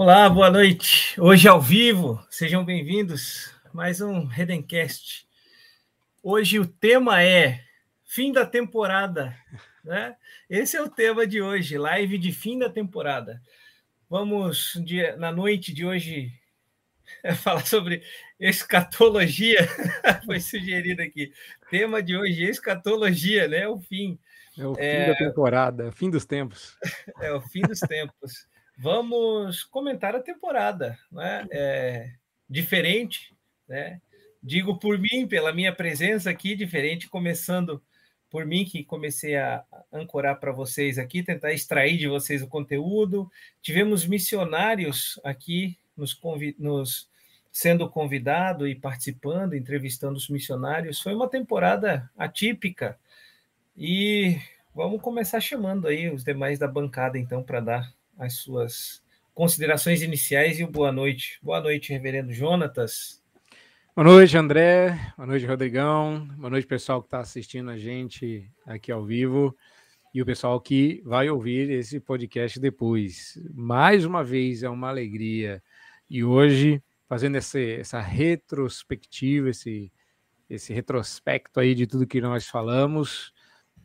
Olá, boa noite. Hoje ao vivo, sejam bem-vindos. Mais um Redencast. Hoje o tema é fim da temporada, né? Esse é o tema de hoje, live de fim da temporada. Vamos na noite de hoje falar sobre escatologia. Foi sugerido aqui. Tema de hoje, escatologia, né? O fim. É o fim é... da temporada, fim dos tempos. É o fim dos tempos vamos comentar a temporada, né? É, diferente, né? Digo por mim, pela minha presença aqui, diferente, começando por mim que comecei a ancorar para vocês aqui, tentar extrair de vocês o conteúdo. Tivemos missionários aqui nos, convid... nos sendo convidado e participando, entrevistando os missionários. Foi uma temporada atípica e vamos começar chamando aí os demais da bancada então para dar as suas considerações iniciais e o boa noite. Boa noite, reverendo Jonatas. Boa noite, André. Boa noite, Rodrigão. Boa noite, pessoal que está assistindo a gente aqui ao vivo e o pessoal que vai ouvir esse podcast depois. Mais uma vez, é uma alegria. E hoje, fazendo essa, essa retrospectiva, esse, esse retrospecto aí de tudo que nós falamos,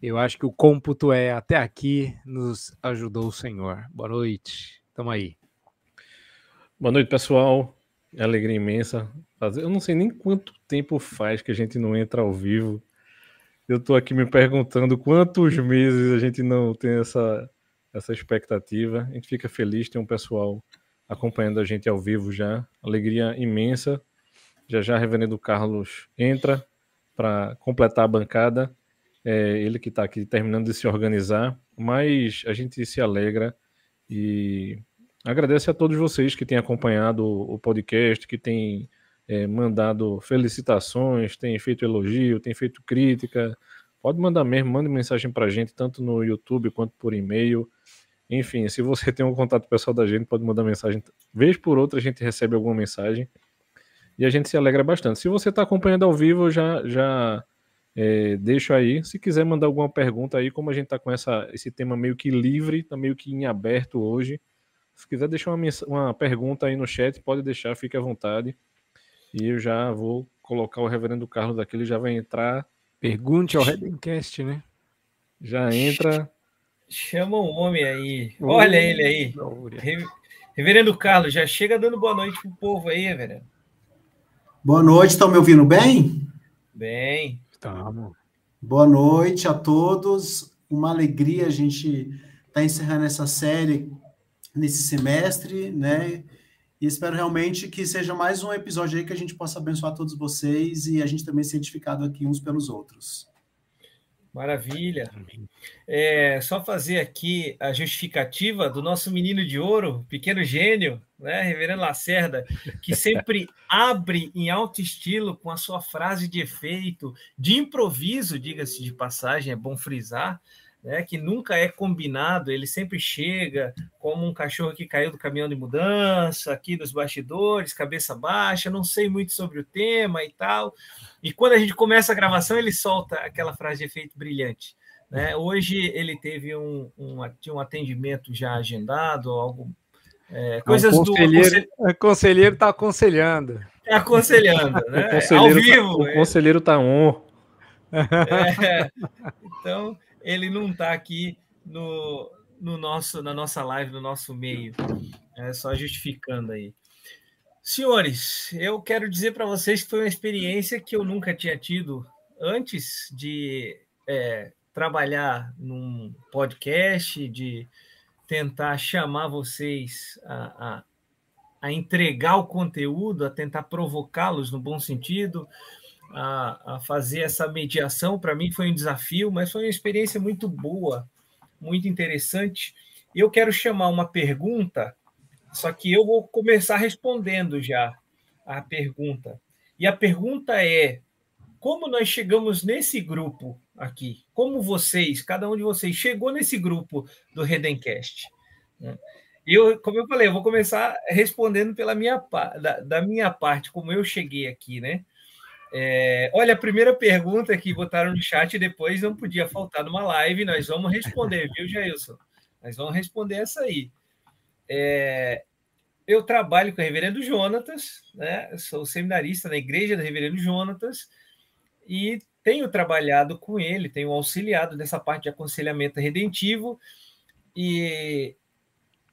eu acho que o cômputo é até aqui nos ajudou o Senhor. Boa noite. Tamo aí. Boa noite, pessoal. É alegria imensa. Eu não sei nem quanto tempo faz que a gente não entra ao vivo. Eu estou aqui me perguntando quantos meses a gente não tem essa, essa expectativa. A gente fica feliz, tem um pessoal acompanhando a gente ao vivo já. Alegria imensa. Já já, Reverendo Carlos entra para completar a bancada é ele que está aqui terminando de se organizar, mas a gente se alegra e agradece a todos vocês que têm acompanhado o podcast, que têm é, mandado felicitações, têm feito elogio, têm feito crítica. Pode mandar mesmo, mande mensagem para a gente, tanto no YouTube quanto por e-mail. Enfim, se você tem um contato pessoal da gente, pode mandar mensagem. Vez por outra a gente recebe alguma mensagem e a gente se alegra bastante. Se você está acompanhando ao vivo, já já é, deixo aí. Se quiser mandar alguma pergunta aí, como a gente está com essa, esse tema meio que livre, está meio que em aberto hoje. Se quiser deixar uma, uma pergunta aí no chat, pode deixar, fique à vontade. E eu já vou colocar o reverendo Carlos aqui, ele já vai entrar. Pergunte ao Redencast, né? Já entra. Chama o homem aí. Olha ele aí. Reverendo Carlos, já chega dando boa noite pro povo aí, reverendo. Boa noite, estão me ouvindo bem? Bem. Estamos. Boa noite a todos. Uma alegria a gente estar tá encerrando essa série nesse semestre, né? E espero realmente que seja mais um episódio aí que a gente possa abençoar todos vocês e a gente também ser edificado aqui uns pelos outros. Maravilha. É, só fazer aqui a justificativa do nosso menino de ouro, pequeno gênio, né, Reverendo Lacerda, que sempre abre em alto estilo com a sua frase de efeito, de improviso, diga-se de passagem, é bom frisar, né, que nunca é combinado, ele sempre chega como um cachorro que caiu do caminhão de mudança, aqui nos bastidores, cabeça baixa, não sei muito sobre o tema e tal. E quando a gente começa a gravação, ele solta aquela frase de efeito brilhante. Né? Hoje ele teve um, um, um atendimento já agendado, algo. É, coisas o conselheiro, do. O conselheiro está aconselhando. Está aconselhando, né? Ao tá- vivo. Tá, o conselheiro está on. É, então, ele não está aqui no, no nosso, na nossa live, no nosso meio. É só justificando aí. Senhores, eu quero dizer para vocês que foi uma experiência que eu nunca tinha tido antes de é, trabalhar num podcast, de tentar chamar vocês a, a, a entregar o conteúdo, a tentar provocá-los no bom sentido, a, a fazer essa mediação. Para mim foi um desafio, mas foi uma experiência muito boa, muito interessante. Eu quero chamar uma pergunta só que eu vou começar respondendo já a pergunta. E a pergunta é: como nós chegamos nesse grupo aqui? Como vocês, cada um de vocês, chegou nesse grupo do Redencast? Eu, como eu falei, eu vou começar respondendo pela minha da, da minha parte, como eu cheguei aqui, né? É, olha, a primeira pergunta que botaram no chat depois não podia faltar numa live, nós vamos responder, viu, Jailson? Nós vamos responder essa aí. É, eu trabalho com o Reverendo Jonatas, né? Sou seminarista na igreja do Reverendo Jonatas e tenho trabalhado com ele, tenho auxiliado nessa parte de aconselhamento redentivo e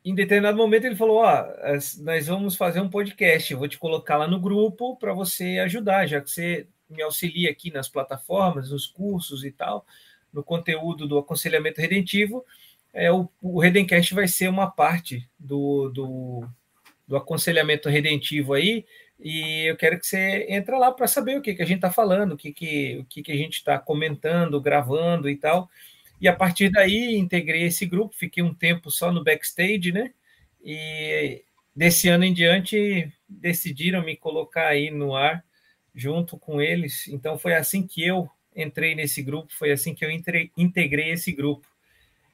em determinado momento ele falou: Ó, oh, nós vamos fazer um podcast, eu vou te colocar lá no grupo para você ajudar, já que você me auxilia aqui nas plataformas, nos cursos e tal, no conteúdo do aconselhamento redentivo. É, o, o Redencast vai ser uma parte do, do, do aconselhamento redentivo aí, e eu quero que você entre lá para saber o que, que a gente está falando, o que, que, o que, que a gente está comentando, gravando e tal. E a partir daí integrei esse grupo, fiquei um tempo só no backstage, né? E desse ano em diante decidiram me colocar aí no ar junto com eles. Então foi assim que eu entrei nesse grupo, foi assim que eu integrei esse grupo.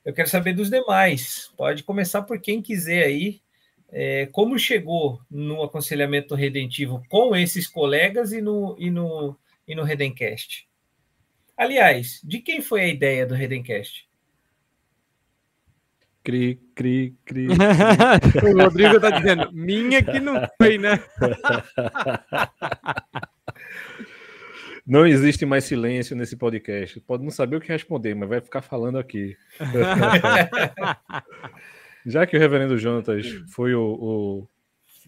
Eu quero saber dos demais. Pode começar por quem quiser aí. É, como chegou no aconselhamento redentivo com esses colegas e no, e no, e no Redencast? Aliás, de quem foi a ideia do Redencast? Cri, cri, cri. o Rodrigo tá dizendo, minha que não foi, né? Não existe mais silêncio nesse podcast. Pode não saber o que responder, mas vai ficar falando aqui. Já que o reverendo Jonatas foi o, o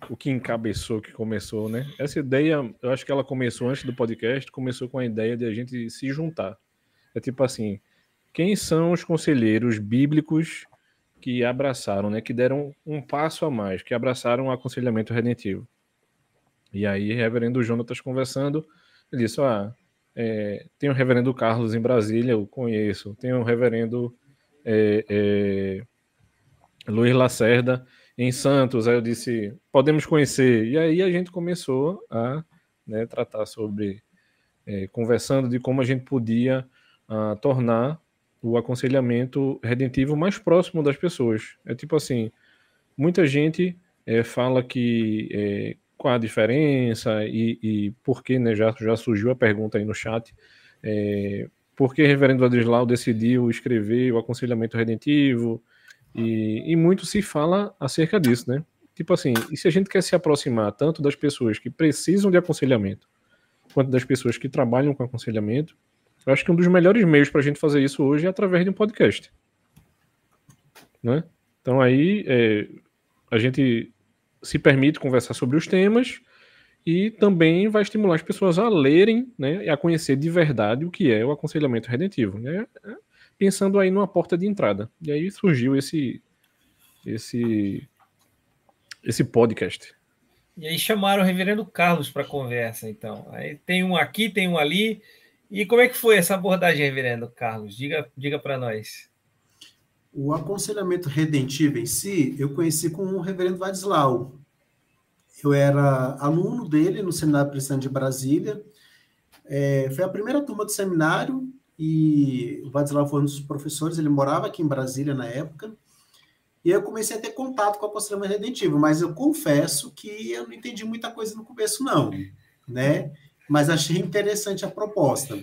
o que encabeçou, que começou, né? Essa ideia, eu acho que ela começou antes do podcast, começou com a ideia de a gente se juntar. É tipo assim, quem são os conselheiros bíblicos que abraçaram, né? Que deram um passo a mais, que abraçaram o aconselhamento redentivo. E aí, reverendo Jonatas conversando, ele disse, ah, é, tem o reverendo Carlos em Brasília, eu conheço. Tem o reverendo é, é, Luiz Lacerda, em Santos. Aí eu disse, podemos conhecer. E aí a gente começou a né, tratar sobre, é, conversando de como a gente podia uh, tornar o aconselhamento redentivo mais próximo das pessoas. É tipo assim, muita gente é, fala que é, qual a diferença e, e por que, né, já, já surgiu a pergunta aí no chat, é, por que Reverendo Adrislau decidiu escrever o aconselhamento redentivo, e, e muito se fala acerca disso, né? Tipo assim, e se a gente quer se aproximar tanto das pessoas que precisam de aconselhamento, quanto das pessoas que trabalham com aconselhamento, eu acho que um dos melhores meios para a gente fazer isso hoje é através de um podcast. Né? Então aí é, a gente se permite conversar sobre os temas e também vai estimular as pessoas a lerem né, e a conhecer de verdade o que é o aconselhamento redentivo. Né? Pensando aí numa porta de entrada. E aí surgiu esse esse esse podcast. E aí chamaram o reverendo Carlos para conversa, então. Aí tem um aqui, tem um ali. E como é que foi essa abordagem, reverendo Carlos? Diga, diga para nós. O aconselhamento redentivo em si, eu conheci com o reverendo Vadislau. Eu era aluno dele no Seminário Cristão de Brasília. É, foi a primeira turma do seminário e o Vadislau foi um dos professores, ele morava aqui em Brasília na época, e eu comecei a ter contato com a aconselhamento redentivo, mas eu confesso que eu não entendi muita coisa no começo, não, né? Mas achei interessante a proposta.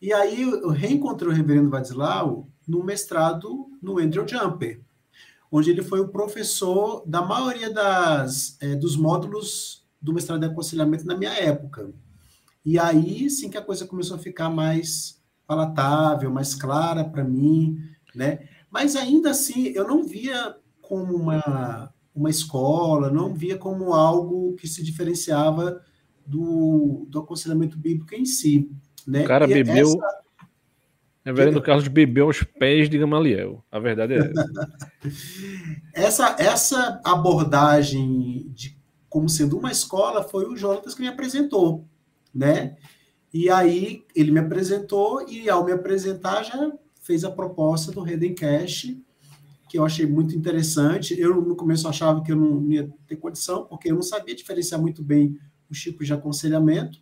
E aí eu reencontrei o reverendo Vadislau no mestrado no Andrew Jumper, onde ele foi o professor da maioria das, é, dos módulos do mestrado de aconselhamento na minha época. E aí sim que a coisa começou a ficar mais palatável, mais clara para mim, né? Mas ainda assim, eu não via como uma, uma escola, não via como algo que se diferenciava do, do aconselhamento bíblico em si, né? O cara e bebeu... Essa... Reverendo Carlos bebeu aos pés de Gamaliel. A verdade é essa. essa, essa abordagem de como sendo uma escola foi o Jonatas que me apresentou, né? E aí ele me apresentou e ao me apresentar já fez a proposta do Redencast, que eu achei muito interessante. Eu no começo achava que eu não ia ter condição, porque eu não sabia diferenciar muito bem os tipos de aconselhamento,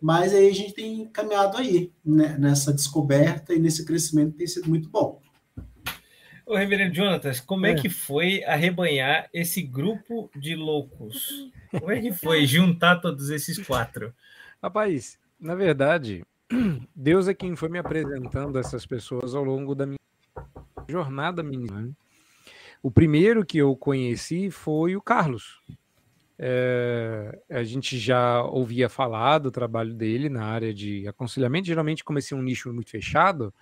mas aí a gente tem caminhado aí né, nessa descoberta e nesse crescimento tem sido muito bom. Ô, Reverendo Jonatas, como é. é. que foi arrebanhar esse grupo de loucos? Como é que foi juntar todos esses quatro? Rapaz, na verdade, Deus é quem foi me apresentando essas pessoas ao longo da minha jornada ministerial. Né? O primeiro que eu conheci foi o Carlos. É, a gente já ouvia falar do trabalho dele na área de aconselhamento. Geralmente, como esse é um nicho muito fechado,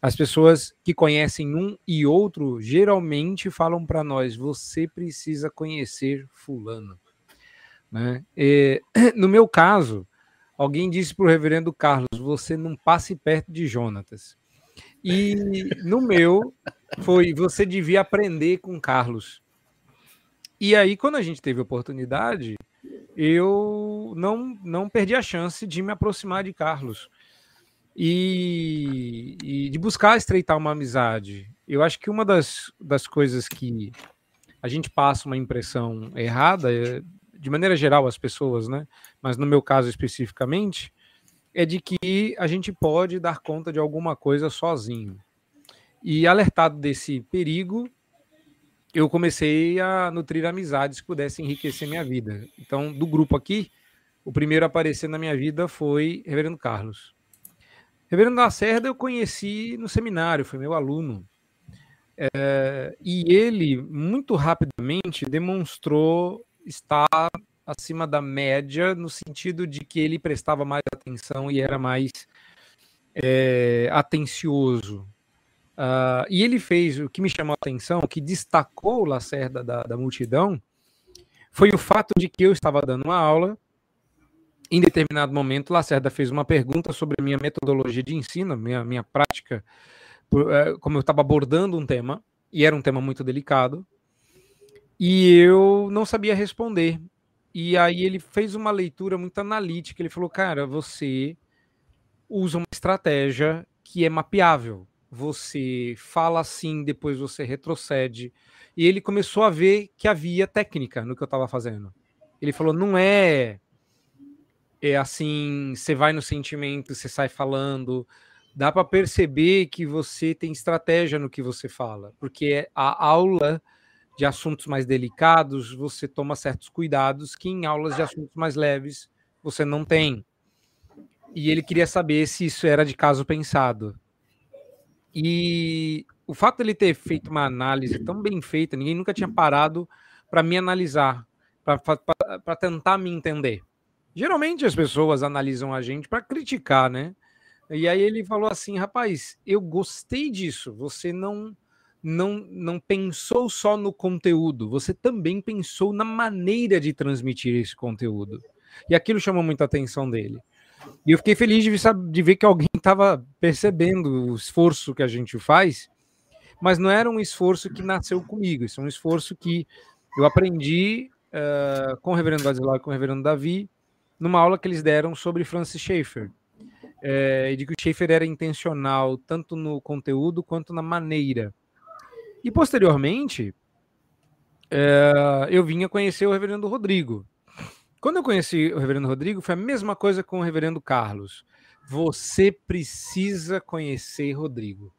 as pessoas que conhecem um e outro geralmente falam para nós: você precisa conhecer Fulano. Né? E, no meu caso, alguém disse para o reverendo Carlos: você não passe perto de Jonatas. E no meu, foi você devia aprender com Carlos. E aí, quando a gente teve oportunidade, eu não, não perdi a chance de me aproximar de Carlos e, e de buscar estreitar uma amizade. Eu acho que uma das, das coisas que a gente passa uma impressão errada, é, de maneira geral, as pessoas, né? Mas no meu caso especificamente, é de que a gente pode dar conta de alguma coisa sozinho. E alertado desse perigo, eu comecei a nutrir amizades que pudessem enriquecer minha vida. Então, do grupo aqui, o primeiro a aparecer na minha vida foi Reverendo Carlos. Reverendo Lacerda eu conheci no seminário, foi meu aluno. É, e ele, muito rapidamente, demonstrou estar acima da média, no sentido de que ele prestava mais atenção e era mais é, atencioso Uh, e ele fez o que me chamou a atenção, o que destacou o Lacerda da, da multidão, foi o fato de que eu estava dando uma aula. Em determinado momento, Lacerda fez uma pergunta sobre a minha metodologia de ensino, minha, minha prática, uh, como eu estava abordando um tema, e era um tema muito delicado, e eu não sabia responder. E aí ele fez uma leitura muito analítica. Ele falou: Cara, você usa uma estratégia que é mapeável você fala assim, depois você retrocede. E ele começou a ver que havia técnica no que eu estava fazendo. Ele falou: não é, é assim, você vai no sentimento, você sai falando. Dá para perceber que você tem estratégia no que você fala, porque a aula de assuntos mais delicados você toma certos cuidados que em aulas de assuntos mais leves você não tem. E ele queria saber se isso era de caso pensado. E o fato dele ter feito uma análise tão bem feita, ninguém nunca tinha parado para me analisar, para tentar me entender. Geralmente as pessoas analisam a gente para criticar, né? E aí ele falou assim, rapaz, eu gostei disso. Você não não não pensou só no conteúdo, você também pensou na maneira de transmitir esse conteúdo. E aquilo chamou muita atenção dele. E eu fiquei feliz de, de ver que alguém estava percebendo o esforço que a gente faz, mas não era um esforço que nasceu comigo, isso é um esforço que eu aprendi uh, com o reverendo Basilar e com o reverendo Davi, numa aula que eles deram sobre Francis Schaeffer. É, de que o Schaeffer era intencional tanto no conteúdo quanto na maneira. E posteriormente, é, eu vinha conhecer o reverendo Rodrigo. Quando eu conheci o reverendo Rodrigo, foi a mesma coisa com o reverendo Carlos. Você precisa conhecer Rodrigo.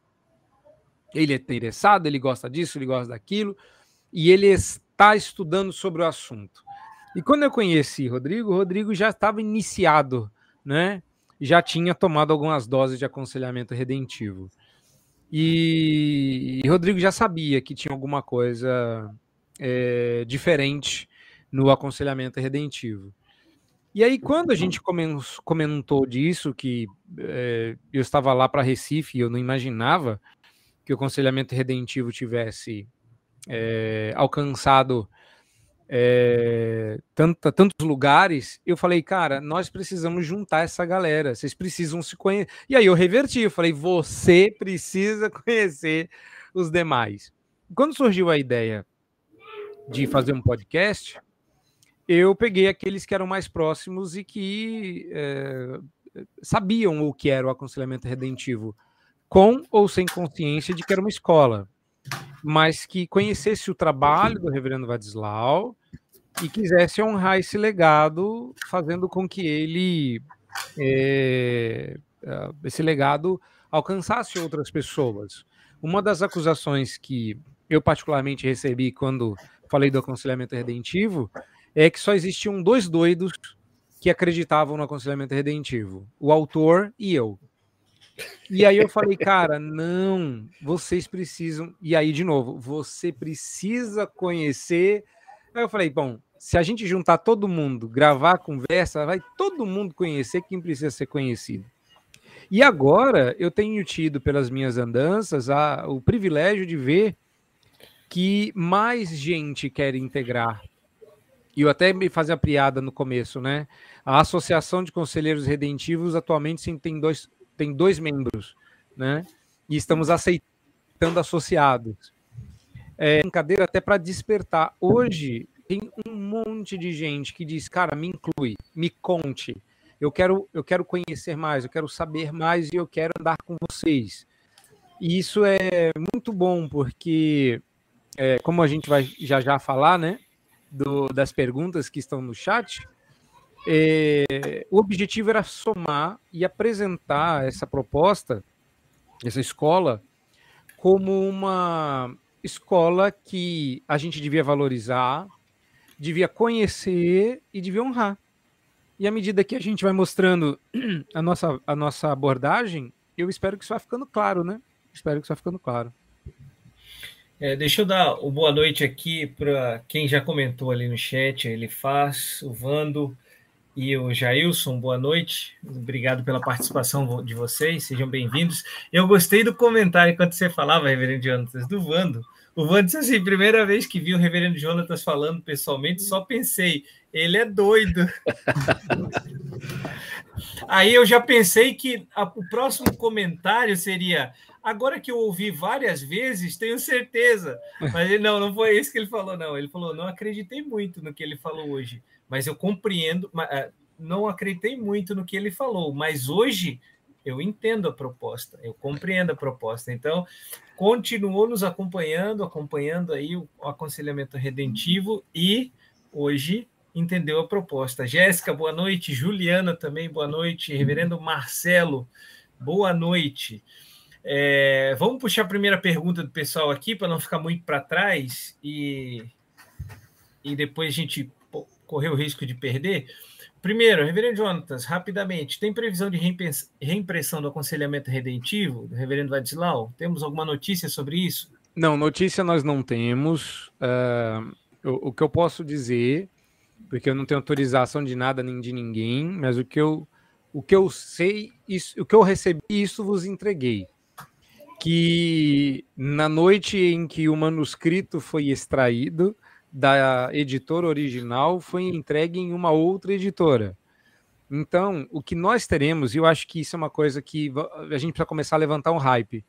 Ele é interessado, ele gosta disso, ele gosta daquilo, e ele está estudando sobre o assunto. E quando eu conheci Rodrigo, Rodrigo já estava iniciado, né? Já tinha tomado algumas doses de aconselhamento redentivo. E, e Rodrigo já sabia que tinha alguma coisa é, diferente no aconselhamento redentivo. E aí, quando a gente comentou disso, que é, eu estava lá para Recife e eu não imaginava que o aconselhamento redentivo tivesse é, alcançado é, tanta, tantos lugares, eu falei, cara, nós precisamos juntar essa galera, vocês precisam se conhecer. E aí eu reverti, eu falei, você precisa conhecer os demais. Quando surgiu a ideia de fazer um podcast, eu peguei aqueles que eram mais próximos e que é, sabiam o que era o aconselhamento redentivo, com ou sem consciência de que era uma escola, mas que conhecesse o trabalho do reverendo Vadislau e quisesse honrar esse legado, fazendo com que ele, é, esse legado, alcançasse outras pessoas. Uma das acusações que eu particularmente recebi quando falei do aconselhamento redentivo é que só existiam dois doidos que acreditavam no aconselhamento redentivo: o autor e eu. E aí eu falei, cara, não, vocês precisam. E aí, de novo, você precisa conhecer. Aí eu falei, bom, se a gente juntar todo mundo, gravar a conversa, vai todo mundo conhecer quem precisa ser conhecido. E agora eu tenho tido, pelas minhas andanças, a, o privilégio de ver que mais gente quer integrar. E eu até me fazia a piada no começo, né? A Associação de Conselheiros Redentivos atualmente tem dois, tem dois membros, né? E estamos aceitando associados. É brincadeira até para despertar. Hoje tem um monte de gente que diz, cara, me inclui, me conte. Eu quero, eu quero conhecer mais, eu quero saber mais e eu quero andar com vocês. E isso é muito bom, porque, é, como a gente vai já já falar, né, do, das perguntas que estão no chat, é, o objetivo era somar e apresentar essa proposta, essa escola, como uma escola que a gente devia valorizar, devia conhecer e devia honrar. E à medida que a gente vai mostrando a nossa, a nossa abordagem, eu espero que isso vá ficando claro, né? Espero que isso vá ficando claro. É, deixa eu dar o boa noite aqui para quem já comentou ali no chat. Ele faz, o Vando, e o Jailson, boa noite. Obrigado pela participação de vocês, sejam bem-vindos. Eu gostei do comentário quando você falava, Reverendo Jonatas, do Vando. O Vando disse assim: primeira vez que vi o Reverendo Jonatas falando pessoalmente, só pensei, ele é doido. Aí eu já pensei que a, o próximo comentário seria: agora que eu ouvi várias vezes, tenho certeza. Mas ele, não, não foi isso que ele falou, não. Ele falou: não acreditei muito no que ele falou hoje mas eu compreendo, é, não acreditei muito no que ele falou, mas hoje eu entendo a proposta, eu compreendo a proposta. Então, continuou nos acompanhando, acompanhando aí o aconselhamento redentivo e hoje entendeu a proposta. Jéssica, boa noite. Juliana também, boa noite. Reverendo Marcelo, boa noite. É, vamos puxar a primeira pergunta do pessoal aqui para não ficar muito para trás e, e depois a gente correr o risco de perder. Primeiro, Reverendo Jonatas, rapidamente, tem previsão de reimpressão do aconselhamento redentivo do Reverendo Vadislau? Temos alguma notícia sobre isso? Não, notícia nós não temos. Uh, o, o, que eu posso dizer, porque eu não tenho autorização de nada nem de ninguém, mas o que eu, o que eu sei, isso, o que eu recebi, isso vos entreguei. Que na noite em que o manuscrito foi extraído, da editora original foi entregue em uma outra editora. Então, o que nós teremos, e eu acho que isso é uma coisa que a gente precisa começar a levantar um hype.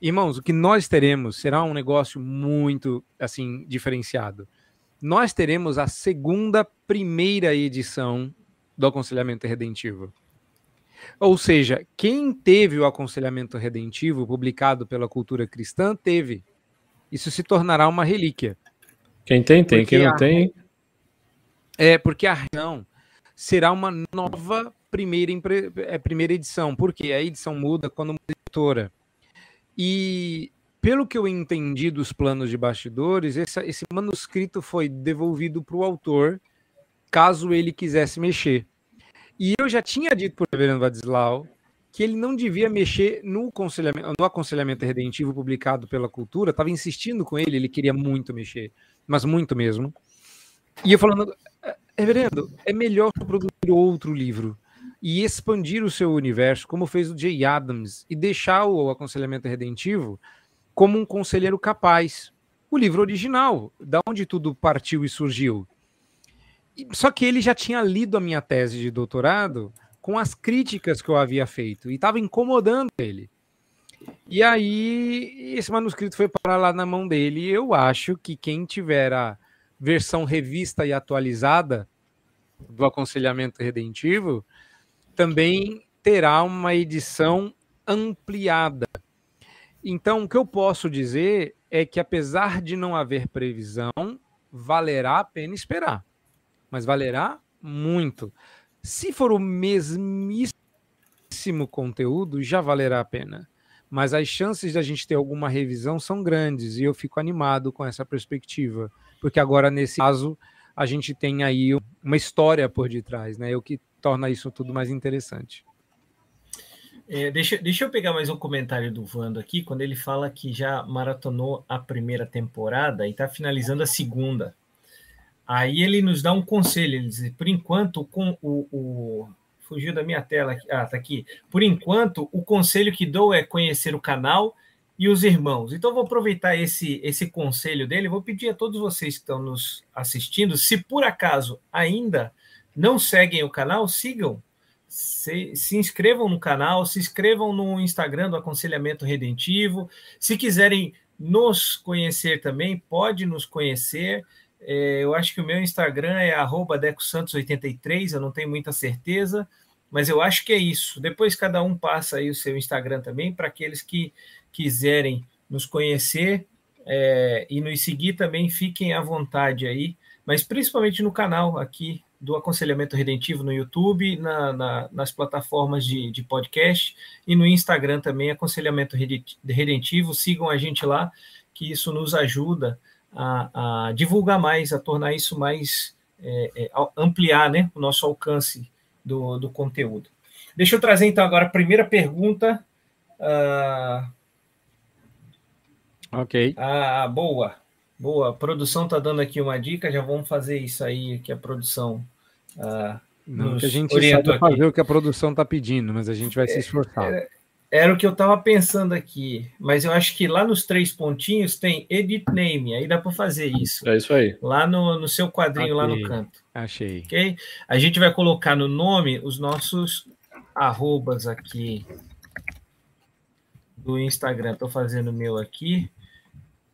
Irmãos, o que nós teremos será um negócio muito assim diferenciado. Nós teremos a segunda primeira edição do aconselhamento redentivo. Ou seja, quem teve o aconselhamento redentivo publicado pela cultura cristã teve. Isso se tornará uma relíquia. Quem tem, tem. Quem não a... tem. É, porque a não será uma nova primeira, é, primeira edição, porque a edição muda quando muda a editora. E pelo que eu entendi dos planos de bastidores, esse, esse manuscrito foi devolvido para o autor, caso ele quisesse mexer. E eu já tinha dito para o Reverendo Vadislau que ele não devia mexer no aconselhamento, no aconselhamento redentivo publicado pela cultura, estava insistindo com ele, ele queria muito mexer mas muito mesmo. E eu falando, é, reverendo, é melhor produzir outro livro e expandir o seu universo, como fez o Jay Adams, e deixar o aconselhamento redentivo como um conselheiro capaz. O livro original, da onde tudo partiu e surgiu. Só que ele já tinha lido a minha tese de doutorado com as críticas que eu havia feito e estava incomodando ele. E aí, esse manuscrito foi parar lá na mão dele. E eu acho que quem tiver a versão revista e atualizada do aconselhamento redentivo também terá uma edição ampliada. Então, o que eu posso dizer é que, apesar de não haver previsão, valerá a pena esperar. Mas valerá muito. Se for o mesmíssimo conteúdo, já valerá a pena mas as chances de a gente ter alguma revisão são grandes e eu fico animado com essa perspectiva, porque agora nesse caso a gente tem aí uma história por detrás, né? O que torna isso tudo mais interessante. É, deixa, deixa eu pegar mais um comentário do Vando aqui, quando ele fala que já maratonou a primeira temporada e está finalizando a segunda. Aí ele nos dá um conselho, ele diz, por enquanto, com o, o fugiu da minha tela. Ah, tá aqui. Por enquanto, o conselho que dou é conhecer o canal e os irmãos. Então, vou aproveitar esse, esse conselho dele. Vou pedir a todos vocês que estão nos assistindo, se por acaso ainda não seguem o canal, sigam se, se, inscrevam no canal, se inscrevam no Instagram do Aconselhamento Redentivo. Se quiserem nos conhecer também, pode nos conhecer. É, eu acho que o meu Instagram é DecoSantos83, eu não tenho muita certeza, mas eu acho que é isso. Depois cada um passa aí o seu Instagram também, para aqueles que quiserem nos conhecer é, e nos seguir também, fiquem à vontade aí, mas principalmente no canal aqui do Aconselhamento Redentivo no YouTube, na, na, nas plataformas de, de podcast e no Instagram também, Aconselhamento Redentivo. Sigam a gente lá, que isso nos ajuda a, a divulgar mais, a tornar isso mais, é, é, ampliar né, o nosso alcance do, do conteúdo. Deixa eu trazer então agora a primeira pergunta. Uh... Ok. Ah, boa. Boa, a produção está dando aqui uma dica, já vamos fazer isso aí que a produção ah, Não, que a gente sabe fazer o que a produção está pedindo, mas a gente vai se esforçar. Era o que eu estava pensando aqui, mas eu acho que lá nos três pontinhos tem Edit Name, aí dá para fazer isso. É isso aí. Lá no, no seu quadrinho, lá no canto. Achei. Ok? A gente vai colocar no nome os nossos arrobas aqui do Instagram. Estou fazendo o meu aqui.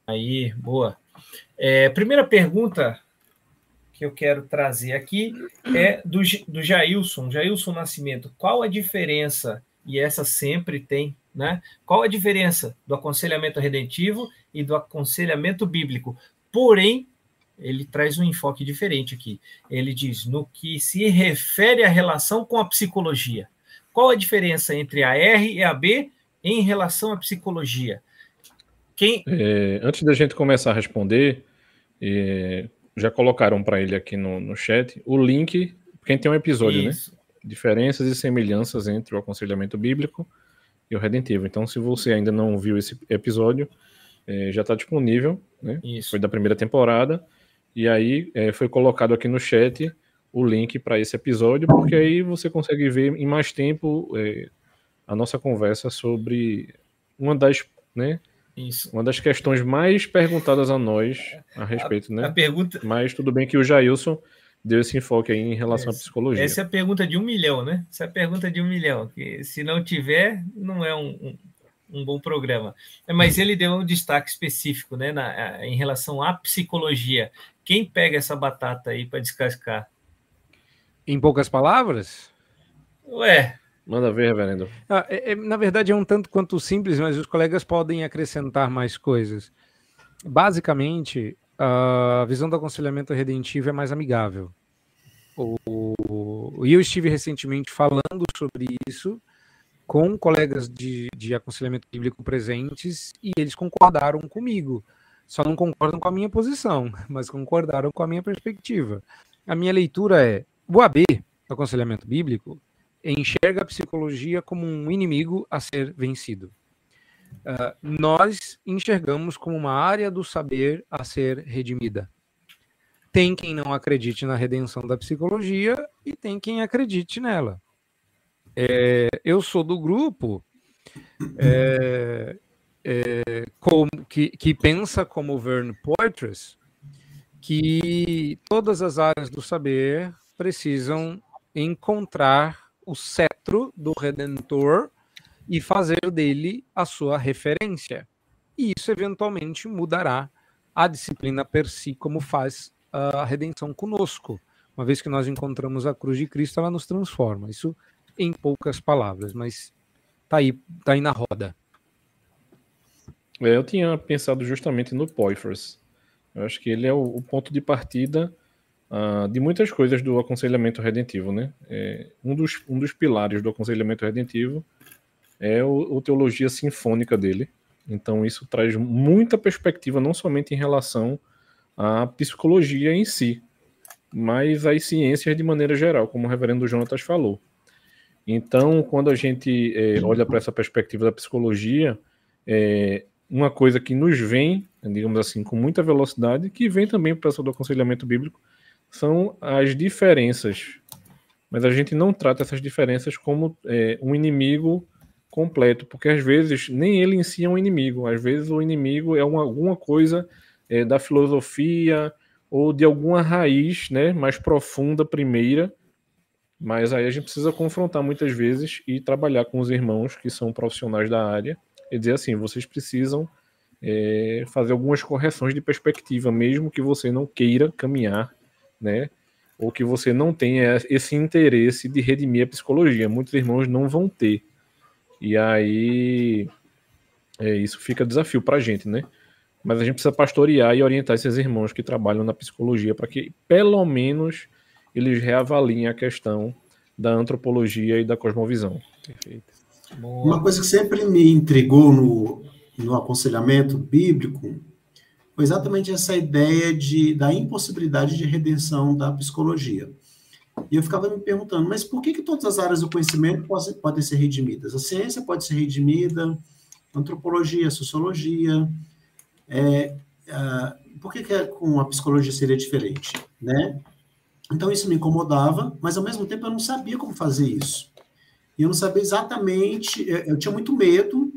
Aí, boa. É, primeira pergunta que eu quero trazer aqui é do, do Jailson, Jailson Nascimento. Qual a diferença, e essa sempre tem, né? Qual a diferença do aconselhamento redentivo e do aconselhamento bíblico? Porém, ele traz um enfoque diferente aqui. Ele diz no que se refere à relação com a psicologia. Qual a diferença entre a R e a B em relação à psicologia? Quem... É, antes da gente começar a responder, é, já colocaram para ele aqui no, no chat o link, quem tem um episódio, né? Isso. né? Diferenças e semelhanças entre o aconselhamento bíblico e o redentivo. Então, se você ainda não viu esse episódio, é, já está disponível, né? Isso. Foi da primeira temporada. E aí é, foi colocado aqui no chat o link para esse episódio, porque aí você consegue ver em mais tempo é, a nossa conversa sobre uma das, né, isso. Uma das questões mais perguntadas a nós a respeito, a, né? A pergunta... Mas tudo bem que o Jailson deu esse enfoque aí em relação essa, à psicologia. Essa é a pergunta de um milhão, né? Essa é a pergunta de um milhão. Que se não tiver, não é um, um, um bom programa. É, mas ele deu um destaque específico, né? Na, em relação à psicologia. Quem pega essa batata aí para descascar? Em poucas palavras? Ué, Manda ver, reverendo. Ah, é, é, na verdade, é um tanto quanto simples, mas os colegas podem acrescentar mais coisas. Basicamente, a visão do aconselhamento redentivo é mais amigável. E eu estive recentemente falando sobre isso com colegas de, de aconselhamento bíblico presentes e eles concordaram comigo. Só não concordam com a minha posição, mas concordaram com a minha perspectiva. A minha leitura é: o AB, aconselhamento bíblico, enxerga a psicologia como um inimigo a ser vencido. Uh, nós enxergamos como uma área do saber a ser redimida. Tem quem não acredite na redenção da psicologia e tem quem acredite nela. É, eu sou do grupo é, é, com, que, que pensa como Verne Poitras que todas as áreas do saber precisam encontrar o cetro do Redentor e fazer dele a sua referência. E isso eventualmente mudará a disciplina per si, como faz a redenção conosco. Uma vez que nós encontramos a cruz de Cristo, ela nos transforma. Isso em poucas palavras, mas tá aí, tá aí na roda. É, eu tinha pensado justamente no Poifers. Eu acho que ele é o, o ponto de partida uh, de muitas coisas do aconselhamento redentivo, né? É, um, dos, um dos pilares do aconselhamento redentivo é o, o teologia sinfônica dele. Então isso traz muita perspectiva, não somente em relação à psicologia em si, mas às ciências de maneira geral, como o reverendo Jonatas falou. Então, quando a gente é, olha para essa perspectiva da psicologia, é, uma coisa que nos vem, digamos assim, com muita velocidade, que vem também para o do aconselhamento bíblico, são as diferenças. Mas a gente não trata essas diferenças como é, um inimigo completo, porque às vezes nem ele em si é um inimigo, às vezes o inimigo é uma, alguma coisa é, da filosofia ou de alguma raiz né, mais profunda, primeira, mas aí a gente precisa confrontar muitas vezes e trabalhar com os irmãos que são profissionais da área e dizer assim: vocês precisam é, fazer algumas correções de perspectiva, mesmo que você não queira caminhar, né? Ou que você não tenha esse interesse de redimir a psicologia. Muitos irmãos não vão ter. E aí é, isso fica desafio para a gente, né? Mas a gente precisa pastorear e orientar esses irmãos que trabalham na psicologia para que, pelo menos, eles reavaliem a questão da antropologia e da cosmovisão. Perfeito. Boa. Uma coisa que sempre me intrigou no, no aconselhamento bíblico foi exatamente essa ideia de, da impossibilidade de redenção da psicologia. E eu ficava me perguntando, mas por que, que todas as áreas do conhecimento podem, podem ser redimidas? A ciência pode ser redimida, antropologia, sociologia. É, uh, por que, que com a psicologia seria diferente? Né? Então isso me incomodava, mas ao mesmo tempo eu não sabia como fazer isso. E eu não sabia exatamente, eu tinha muito medo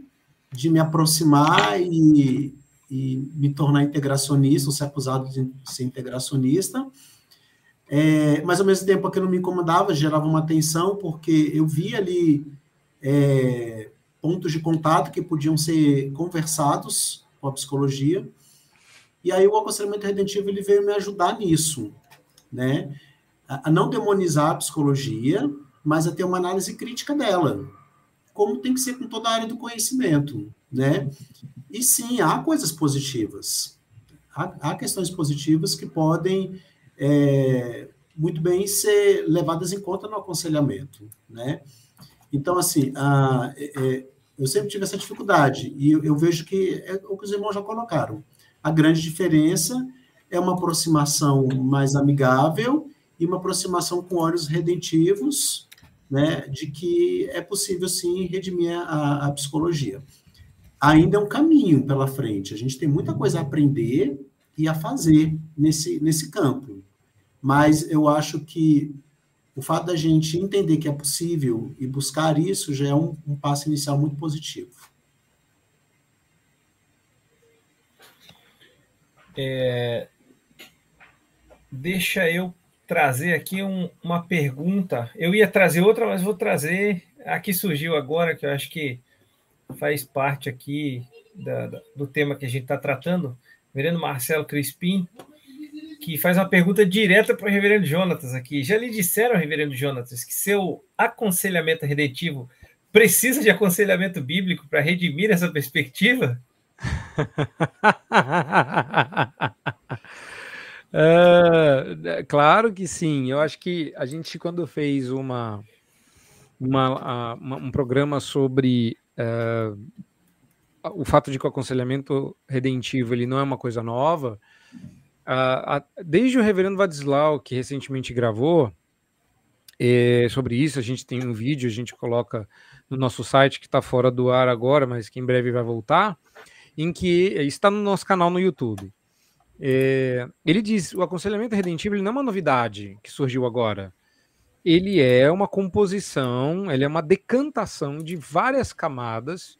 de me aproximar e, e me tornar integracionista, ou ser acusado de ser integracionista. É, mas ao mesmo tempo aquilo me incomodava, gerava uma tensão, porque eu via ali é, pontos de contato que podiam ser conversados com a psicologia. E aí o aconselhamento redentivo ele veio me ajudar nisso, né? A não demonizar a psicologia, mas a ter uma análise crítica dela, como tem que ser com toda a área do conhecimento, né? E sim, há coisas positivas, há, há questões positivas que podem é, muito bem ser levadas em conta no aconselhamento, né? Então, assim, a, é, é, eu sempre tive essa dificuldade, e eu, eu vejo que é o que os irmãos já colocaram. A grande diferença é uma aproximação mais amigável e uma aproximação com olhos redentivos, né, de que é possível sim redimir a, a psicologia. Ainda é um caminho pela frente, a gente tem muita coisa a aprender e a fazer nesse, nesse campo. Mas eu acho que o fato da gente entender que é possível e buscar isso já é um, um passo inicial muito positivo. É, deixa eu trazer aqui um, uma pergunta. Eu ia trazer outra, mas vou trazer a que surgiu agora, que eu acho que faz parte aqui da, da, do tema que a gente está tratando. O reverendo Marcelo Crispim, que faz uma pergunta direta para o reverendo Jonatas aqui. Já lhe disseram, reverendo Jonatas, que seu aconselhamento redentivo precisa de aconselhamento bíblico para redimir essa perspectiva? Uh, claro que sim. Eu acho que a gente, quando fez uma, uma, uma um programa sobre uh, o fato de que o aconselhamento redentivo ele não é uma coisa nova, uh, desde o reverendo Vadislau, que recentemente gravou é, sobre isso, a gente tem um vídeo, a gente coloca no nosso site que está fora do ar agora, mas que em breve vai voltar, em que está no nosso canal no YouTube. É, ele diz: o aconselhamento redentivo não é uma novidade que surgiu agora. Ele é uma composição, ele é uma decantação de várias camadas,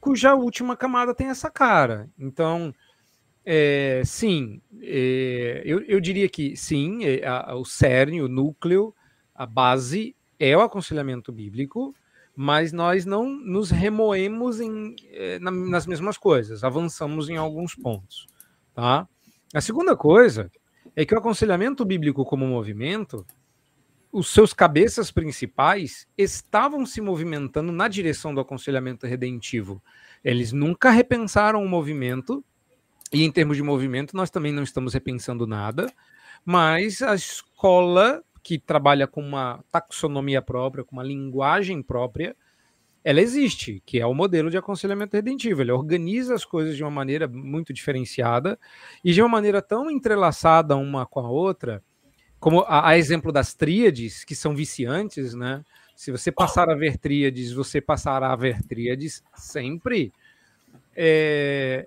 cuja última camada tem essa cara. Então, é, sim, é, eu, eu, diria que sim, é, a, o cerne, o núcleo, a base é o aconselhamento bíblico, mas nós não nos remoemos em, é, na, nas mesmas coisas, avançamos em alguns pontos. Tá? A segunda coisa é que o aconselhamento bíblico como movimento, os seus cabeças principais estavam se movimentando na direção do aconselhamento redentivo. Eles nunca repensaram o movimento, e em termos de movimento, nós também não estamos repensando nada, mas a escola que trabalha com uma taxonomia própria, com uma linguagem própria, ela existe, que é o modelo de aconselhamento redentivo. Ele organiza as coisas de uma maneira muito diferenciada e de uma maneira tão entrelaçada uma com a outra, como a, a exemplo das tríades, que são viciantes, né? Se você passar a ver tríades, você passará a ver tríades sempre. É,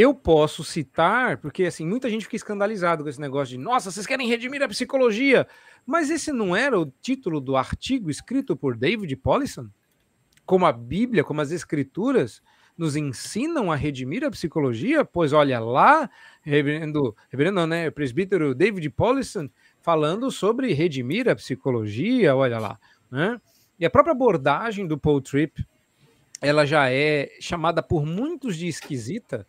eu posso citar, porque assim, muita gente fica escandalizado com esse negócio de nossa, vocês querem redimir a psicologia. Mas esse não era o título do artigo escrito por David Polisson? Como a Bíblia, como as escrituras nos ensinam a redimir a psicologia? Pois olha lá, reverendo, reverendo não, né, presbítero David Polisson falando sobre redimir a psicologia, olha lá, né? E a própria abordagem do Paul Tripp, ela já é chamada por muitos de esquisita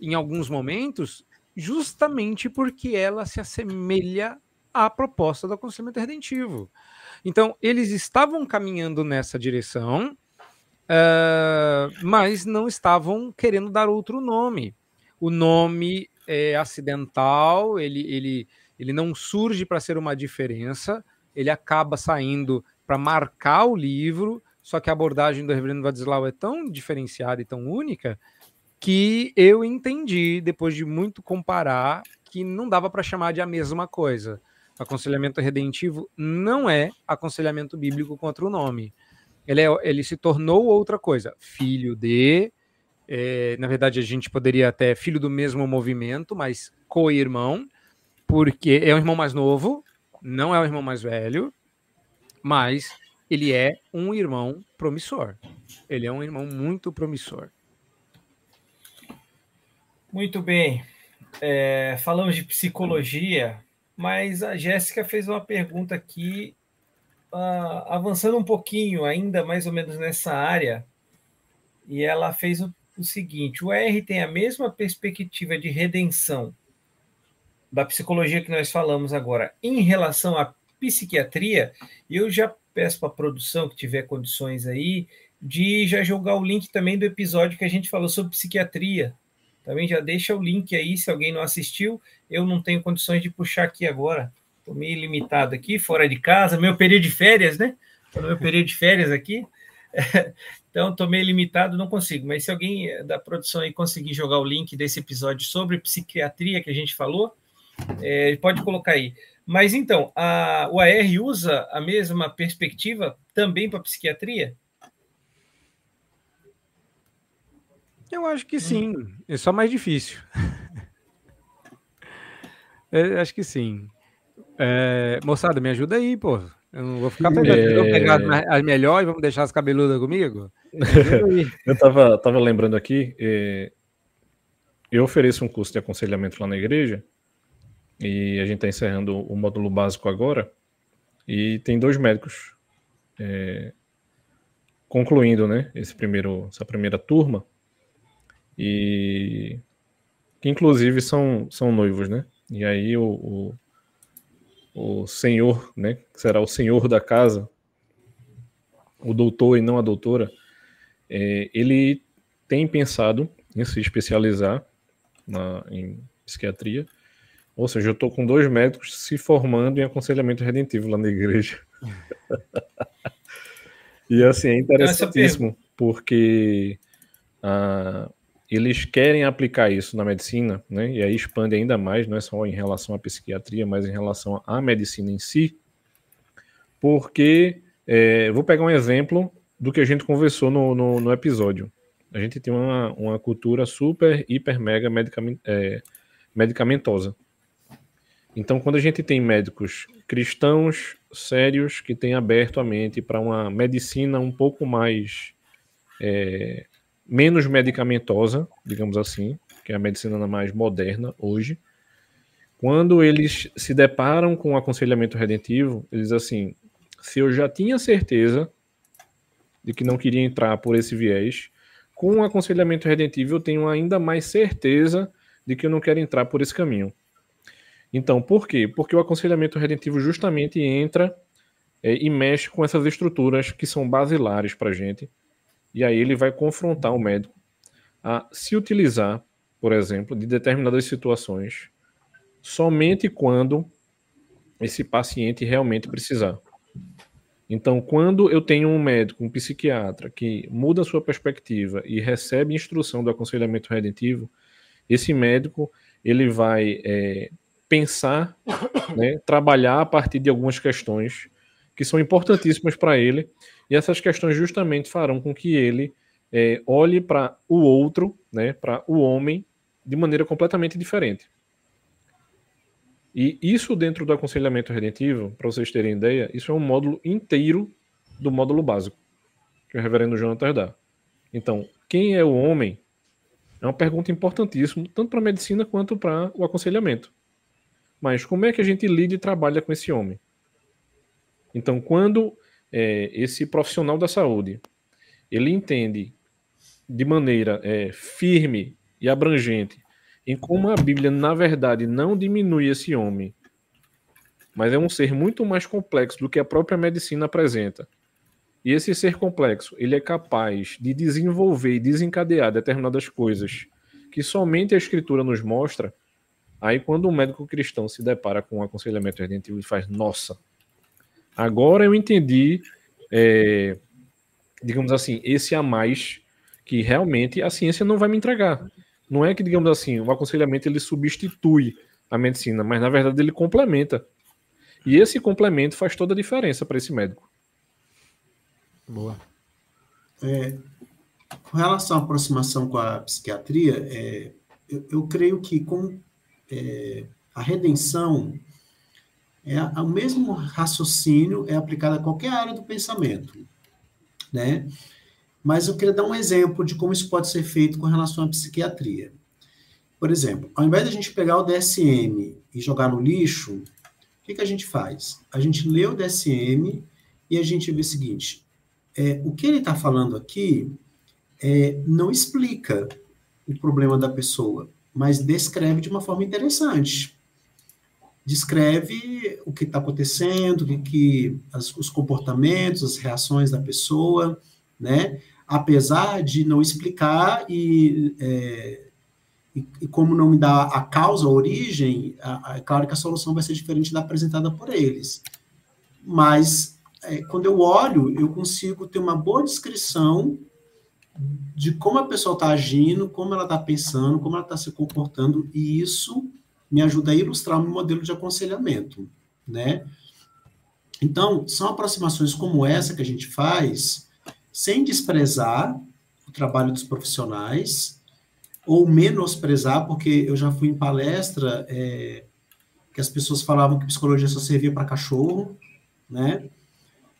em alguns momentos, justamente porque ela se assemelha à proposta do aconselhamento redentivo. Então, eles estavam caminhando nessa direção, uh, mas não estavam querendo dar outro nome. O nome é acidental, ele, ele, ele não surge para ser uma diferença, ele acaba saindo para marcar o livro, só que a abordagem do reverendo Vadislau é tão diferenciada e tão única que eu entendi, depois de muito comparar, que não dava para chamar de a mesma coisa. Aconselhamento redentivo não é aconselhamento bíblico contra o nome. Ele, é, ele se tornou outra coisa. Filho de. É, na verdade, a gente poderia até filho do mesmo movimento, mas co-irmão, porque é um irmão mais novo, não é o irmão mais velho, mas ele é um irmão promissor. Ele é um irmão muito promissor. Muito bem. É, falamos de psicologia, mas a Jéssica fez uma pergunta aqui, uh, avançando um pouquinho, ainda mais ou menos nessa área, e ela fez o, o seguinte: o R tem a mesma perspectiva de redenção da psicologia que nós falamos agora em relação à psiquiatria, eu já peço para a produção que tiver condições aí de já jogar o link também do episódio que a gente falou sobre psiquiatria, também já deixa o link aí, se alguém não assistiu. Eu não tenho condições de puxar aqui agora. Estou meio limitado aqui, fora de casa, meu período de férias, né? Estou no meu período de férias aqui. Então, estou meio limitado, não consigo. Mas se alguém da produção aí conseguir jogar o link desse episódio sobre psiquiatria que a gente falou, é, pode colocar aí. Mas então, a, o AR usa a mesma perspectiva também para psiquiatria? Eu acho que sim. É só mais difícil. é, acho que sim. É, moçada, me ajuda aí, pô. Eu não vou ficar pegando. É... Vou pegar as melhores, vamos deixar as cabeludas comigo? eu tava, tava lembrando aqui. É... Eu ofereço um curso de aconselhamento lá na igreja. E a gente está encerrando o módulo básico agora. E tem dois médicos é, concluindo, né? Esse primeiro, essa primeira turma e que inclusive são, são noivos, né? E aí o, o, o senhor, né, que será o senhor da casa, o doutor e não a doutora, é, ele tem pensado em se especializar na, em psiquiatria. Ou seja, eu estou com dois médicos se formando em aconselhamento redentivo lá na igreja. e assim, é interessantíssimo, porque a, eles querem aplicar isso na medicina, né? E aí expande ainda mais, não é só em relação à psiquiatria, mas em relação à medicina em si, porque é, vou pegar um exemplo do que a gente conversou no, no, no episódio. A gente tem uma, uma cultura super, hiper, mega medicament, é, medicamentosa. Então, quando a gente tem médicos cristãos sérios que têm aberto a mente para uma medicina um pouco mais é, menos medicamentosa, digamos assim, que é a medicina mais moderna hoje. Quando eles se deparam com o aconselhamento redentivo, eles assim, se eu já tinha certeza de que não queria entrar por esse viés, com o aconselhamento redentivo eu tenho ainda mais certeza de que eu não quero entrar por esse caminho. Então, por quê? Porque o aconselhamento redentivo justamente entra é, e mexe com essas estruturas que são basilares para a gente, e aí ele vai confrontar o médico a se utilizar, por exemplo, de determinadas situações somente quando esse paciente realmente precisar. Então, quando eu tenho um médico, um psiquiatra, que muda sua perspectiva e recebe instrução do aconselhamento redentivo, esse médico ele vai é, pensar, né, trabalhar a partir de algumas questões que são importantíssimas para ele, e essas questões justamente farão com que ele é, olhe para o outro, né, para o homem, de maneira completamente diferente. E isso dentro do aconselhamento redentivo, para vocês terem ideia, isso é um módulo inteiro do módulo básico que o reverendo Jonathan dá. Então, quem é o homem é uma pergunta importantíssima, tanto para a medicina quanto para o aconselhamento. Mas como é que a gente lida e trabalha com esse homem? Então, quando é, esse profissional da saúde ele entende de maneira é, firme e abrangente em como a Bíblia, na verdade, não diminui esse homem, mas é um ser muito mais complexo do que a própria medicina apresenta. E esse ser complexo, ele é capaz de desenvolver e desencadear determinadas coisas que somente a escritura nos mostra. Aí, quando um médico cristão se depara com um aconselhamento redentivo, ele faz: Nossa, agora eu entendi, é, digamos assim, esse a mais que realmente a ciência não vai me entregar. Não é que, digamos assim, o aconselhamento ele substitui a medicina, mas na verdade ele complementa. E esse complemento faz toda a diferença para esse médico. Boa. É, com relação à aproximação com a psiquiatria, é, eu, eu, creio que com é, a redenção, é, o mesmo raciocínio é aplicado a qualquer área do pensamento, né? Mas eu queria dar um exemplo de como isso pode ser feito com relação à psiquiatria. Por exemplo, ao invés de a gente pegar o DSM e jogar no lixo, o que, que a gente faz? A gente lê o DSM e a gente vê o seguinte: é, o que ele está falando aqui é, não explica o problema da pessoa, mas descreve de uma forma interessante. Descreve o que está acontecendo, que, que as, os comportamentos, as reações da pessoa, né? Apesar de não explicar e, é, e, e, como não me dá a causa, a origem, é claro que a solução vai ser diferente da apresentada por eles. Mas é, quando eu olho, eu consigo ter uma boa descrição de como a pessoa está agindo, como ela está pensando, como ela está se comportando, e isso me ajuda a ilustrar o meu modelo de aconselhamento, né? Então, são aproximações como essa que a gente faz, sem desprezar o trabalho dos profissionais, ou menosprezar, porque eu já fui em palestra é, que as pessoas falavam que psicologia só servia para cachorro, né?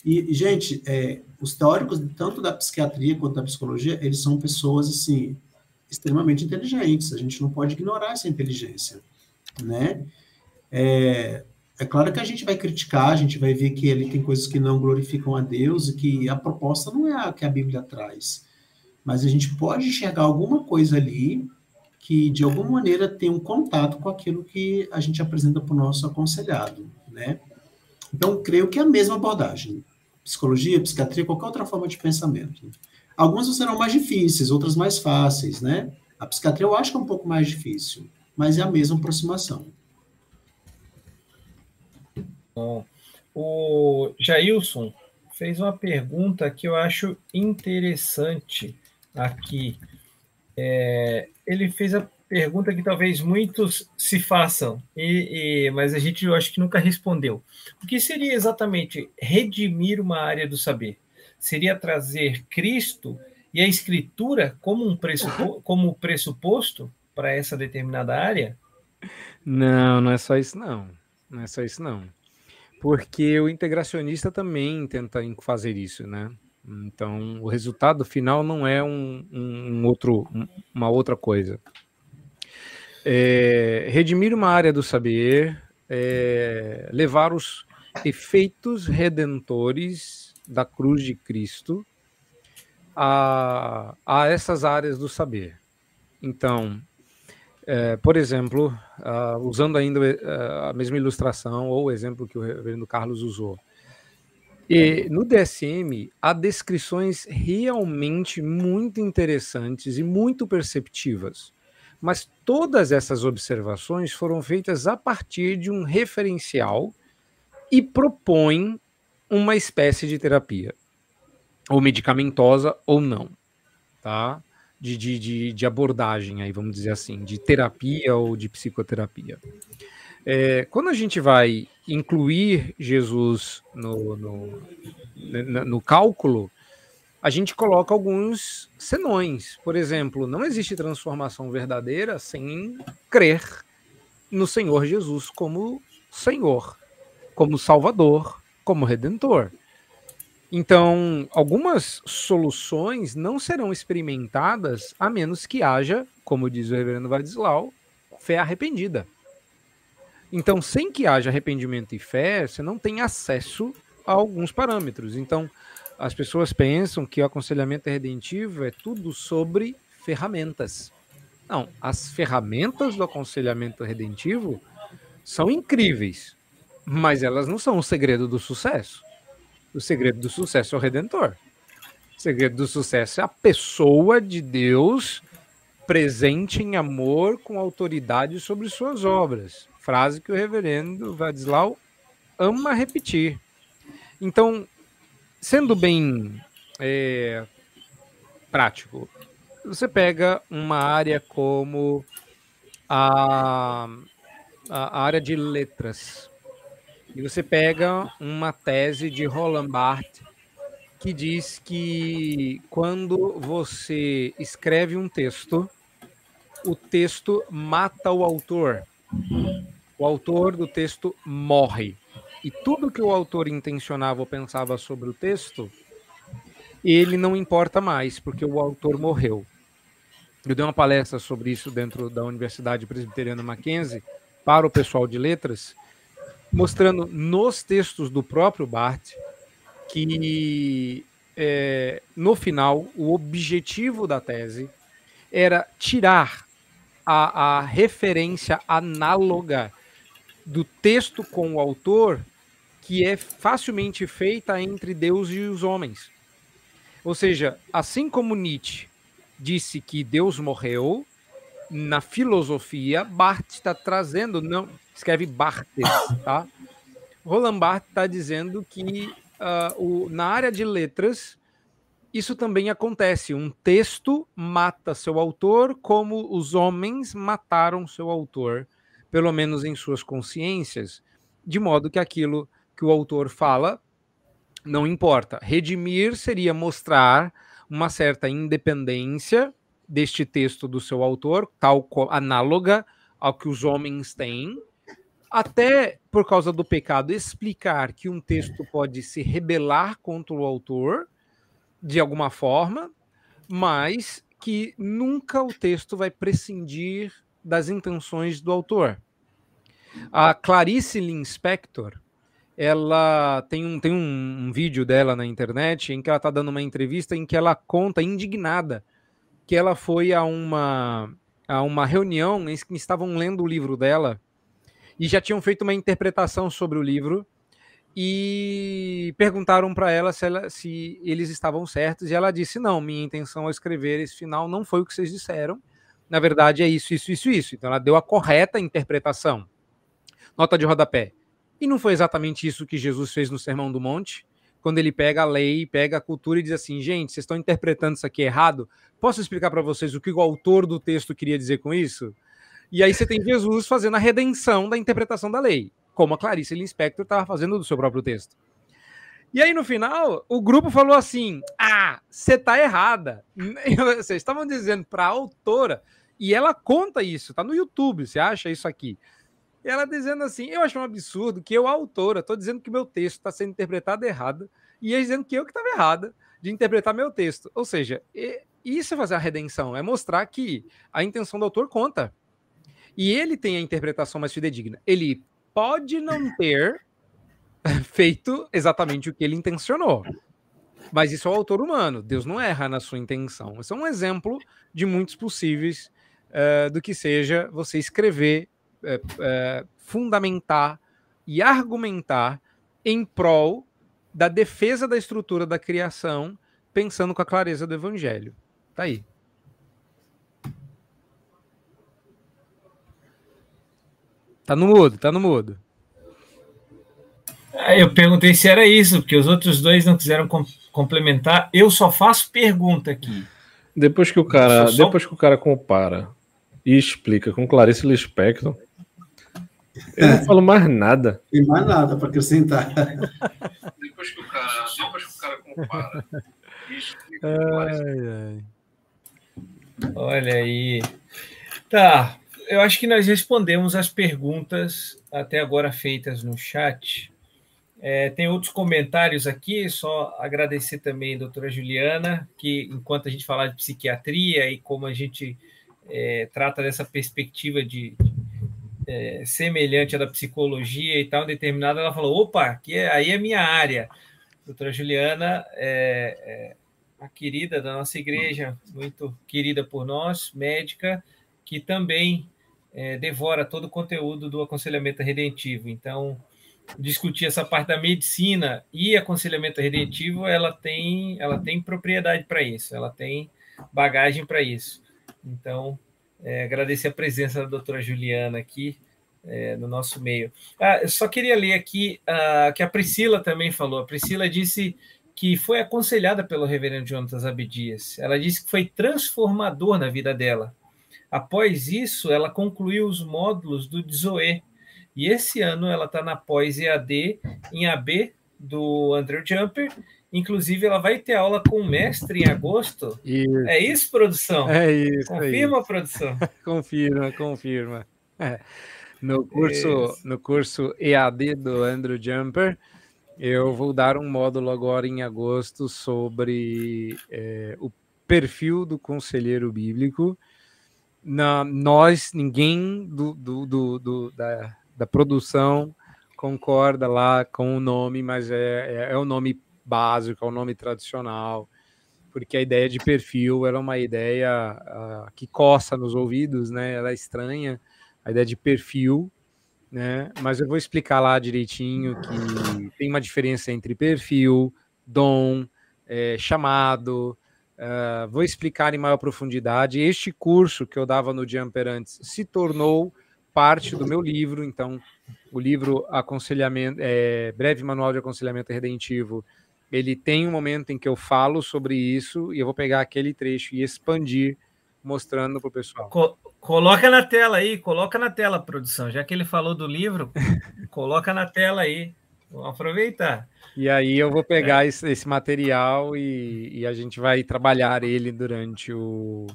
E, gente, é, os teóricos, tanto da psiquiatria quanto da psicologia, eles são pessoas, assim, extremamente inteligentes. A gente não pode ignorar essa inteligência, né? É, é claro que a gente vai criticar, a gente vai ver que ali tem coisas que não glorificam a Deus e que a proposta não é a que a Bíblia traz. Mas a gente pode enxergar alguma coisa ali que, de alguma maneira, tem um contato com aquilo que a gente apresenta para o nosso aconselhado, né? Então, creio que é a mesma abordagem psicologia, psiquiatria, qualquer outra forma de pensamento. Algumas serão mais difíceis, outras mais fáceis, né? A psiquiatria eu acho que é um pouco mais difícil, mas é a mesma aproximação. Bom, o Jailson fez uma pergunta que eu acho interessante aqui. É, ele fez a pergunta que talvez muitos se façam, e, e, mas a gente eu acho que nunca respondeu. O que seria exatamente redimir uma área do saber? Seria trazer Cristo e a Escritura como um pressuposto, como pressuposto para essa determinada área? Não, não é só isso não. Não é só isso não. Porque o integracionista também tenta fazer isso, né? Então, o resultado final não é um, um outro, uma outra coisa. É, redimir uma área do saber, é, levar os efeitos redentores da cruz de Cristo a, a essas áreas do saber. Então, é, por exemplo, uh, usando ainda uh, a mesma ilustração ou o exemplo que o reverendo Carlos usou, e no DSM há descrições realmente muito interessantes e muito perceptivas mas todas essas observações foram feitas a partir de um referencial e propõem uma espécie de terapia, ou medicamentosa ou não, tá? De, de, de, de abordagem, aí vamos dizer assim, de terapia ou de psicoterapia. É, quando a gente vai incluir Jesus no, no, no cálculo, a gente coloca alguns senões. Por exemplo, não existe transformação verdadeira sem crer no Senhor Jesus como Senhor, como Salvador, como Redentor. Então, algumas soluções não serão experimentadas a menos que haja, como diz o reverendo Vadislau, fé arrependida. Então, sem que haja arrependimento e fé, você não tem acesso a alguns parâmetros. Então, as pessoas pensam que o aconselhamento redentivo é tudo sobre ferramentas. Não, as ferramentas do aconselhamento redentivo são incríveis, mas elas não são o segredo do sucesso. O segredo do sucesso é o redentor. O segredo do sucesso é a pessoa de Deus presente em amor com autoridade sobre suas obras. Frase que o reverendo Vadislau ama repetir. Então, sendo bem é, prático, você pega uma área como a, a área de letras, e você pega uma tese de Roland Barthes que diz que quando você escreve um texto, o texto mata o autor. O autor do texto morre. E tudo que o autor intencionava ou pensava sobre o texto, ele não importa mais, porque o autor morreu. Eu dei uma palestra sobre isso dentro da Universidade Presbiteriana Mackenzie para o pessoal de letras, mostrando nos textos do próprio Barth que é, no final o objetivo da tese era tirar a, a referência análoga do texto com o autor que é facilmente feita entre Deus e os homens. Ou seja, assim como Nietzsche disse que Deus morreu, na filosofia, Barthes está trazendo, não, escreve Barthes, tá? Roland Barthes está dizendo que uh, o, na área de letras, isso também acontece. Um texto mata seu autor como os homens mataram seu autor, pelo menos em suas consciências, de modo que aquilo que o autor fala não importa. Redimir seria mostrar uma certa independência deste texto do seu autor, tal análoga ao que os homens têm, até por causa do pecado, explicar que um texto pode se rebelar contra o autor de alguma forma, mas que nunca o texto vai prescindir das intenções do autor. A Clarice Linspector, ela tem um, tem um, um vídeo dela na internet em que ela está dando uma entrevista em que ela conta indignada que ela foi a uma, a uma reunião em que estavam lendo o livro dela e já tinham feito uma interpretação sobre o livro e perguntaram para ela ela se eles estavam certos e ela disse não, minha intenção ao escrever esse final não foi o que vocês disseram, na verdade é isso, isso, isso, isso. Então ela deu a correta interpretação. Nota de rodapé. E não foi exatamente isso que Jesus fez no Sermão do Monte? Quando ele pega a lei, pega a cultura e diz assim: gente, vocês estão interpretando isso aqui errado. Posso explicar para vocês o que o autor do texto queria dizer com isso? E aí você tem Jesus fazendo a redenção da interpretação da lei, como a Clarice Lispector estava fazendo do seu próprio texto. E aí, no final, o grupo falou assim: Ah, você está errada. Vocês estavam dizendo para a autora, e ela conta isso, tá no YouTube, você acha isso aqui. E ela dizendo assim: eu acho um absurdo que eu, a autora, estou dizendo que meu texto está sendo interpretado errado, e eles dizendo que eu que estava errada de interpretar meu texto. Ou seja, isso é fazer a redenção, é mostrar que a intenção do autor conta. E ele tem a interpretação mais fidedigna. Ele pode não ter feito exatamente o que ele intencionou. Mas isso é o autor humano. Deus não erra na sua intenção. Isso é um exemplo de muitos possíveis uh, do que seja você escrever é, é, fundamentar e argumentar em prol da defesa da estrutura da criação, pensando com a clareza do evangelho. Tá aí. Tá no mudo, tá no mudo. É, eu perguntei se era isso, porque os outros dois não quiseram com complementar. Eu só faço pergunta aqui. Depois que o cara, só... depois que o cara compara e explica com Clarice Lispector, Eu não falo mais nada. Tem mais nada para acrescentar. Depois que o cara, depois que o cara compara. Ai, ai. Olha aí. Tá, eu acho que nós respondemos as perguntas até agora feitas no chat. É, tem outros comentários aqui, só agradecer também a doutora Juliana, que enquanto a gente fala de psiquiatria e como a gente é, trata dessa perspectiva de, de é, semelhante à da psicologia e tal, determinada, ela falou: opa, que é, aí é minha área. A doutora Juliana é, é a querida da nossa igreja, muito querida por nós, médica, que também é, devora todo o conteúdo do aconselhamento redentivo. Então, discutir essa parte da medicina e aconselhamento redentivo, ela tem, ela tem propriedade para isso, ela tem bagagem para isso. Então, é, agradecer a presença da doutora Juliana aqui é, no nosso meio. Ah, eu só queria ler aqui ah, que a Priscila também falou. A Priscila disse que foi aconselhada pelo reverendo Jonatas Abdias. Ela disse que foi transformador na vida dela. Após isso, ela concluiu os módulos do Zoe. E esse ano ela está na pós EAD em AB do Andrew Jumper. Inclusive, ela vai ter aula com o mestre em agosto. Isso. É isso, produção? É isso. Confirma, é isso. produção? confirma, confirma. É. No curso, no curso EAD do Andrew Jumper, eu vou dar um módulo agora em agosto sobre é, o perfil do conselheiro bíblico. Na, nós, ninguém do, do, do, do da, da produção concorda lá com o nome, mas é, é, é o nome básico, é o nome tradicional, porque a ideia de perfil era uma ideia uh, que coça nos ouvidos, né? Ela é estranha, a ideia de perfil, né? Mas eu vou explicar lá direitinho que tem uma diferença entre perfil, dom, é, chamado. Uh, vou explicar em maior profundidade. Este curso que eu dava no Jumper antes se tornou parte do meu livro, então o livro aconselhamento, é, breve manual de aconselhamento redentivo, ele tem um momento em que eu falo sobre isso e eu vou pegar aquele trecho e expandir mostrando para o pessoal. Co coloca na tela aí, coloca na tela, produção. Já que ele falou do livro, coloca na tela aí. Vamos aproveitar. E aí eu vou pegar é. esse, esse, material e, e, a gente vai trabalhar ele durante o,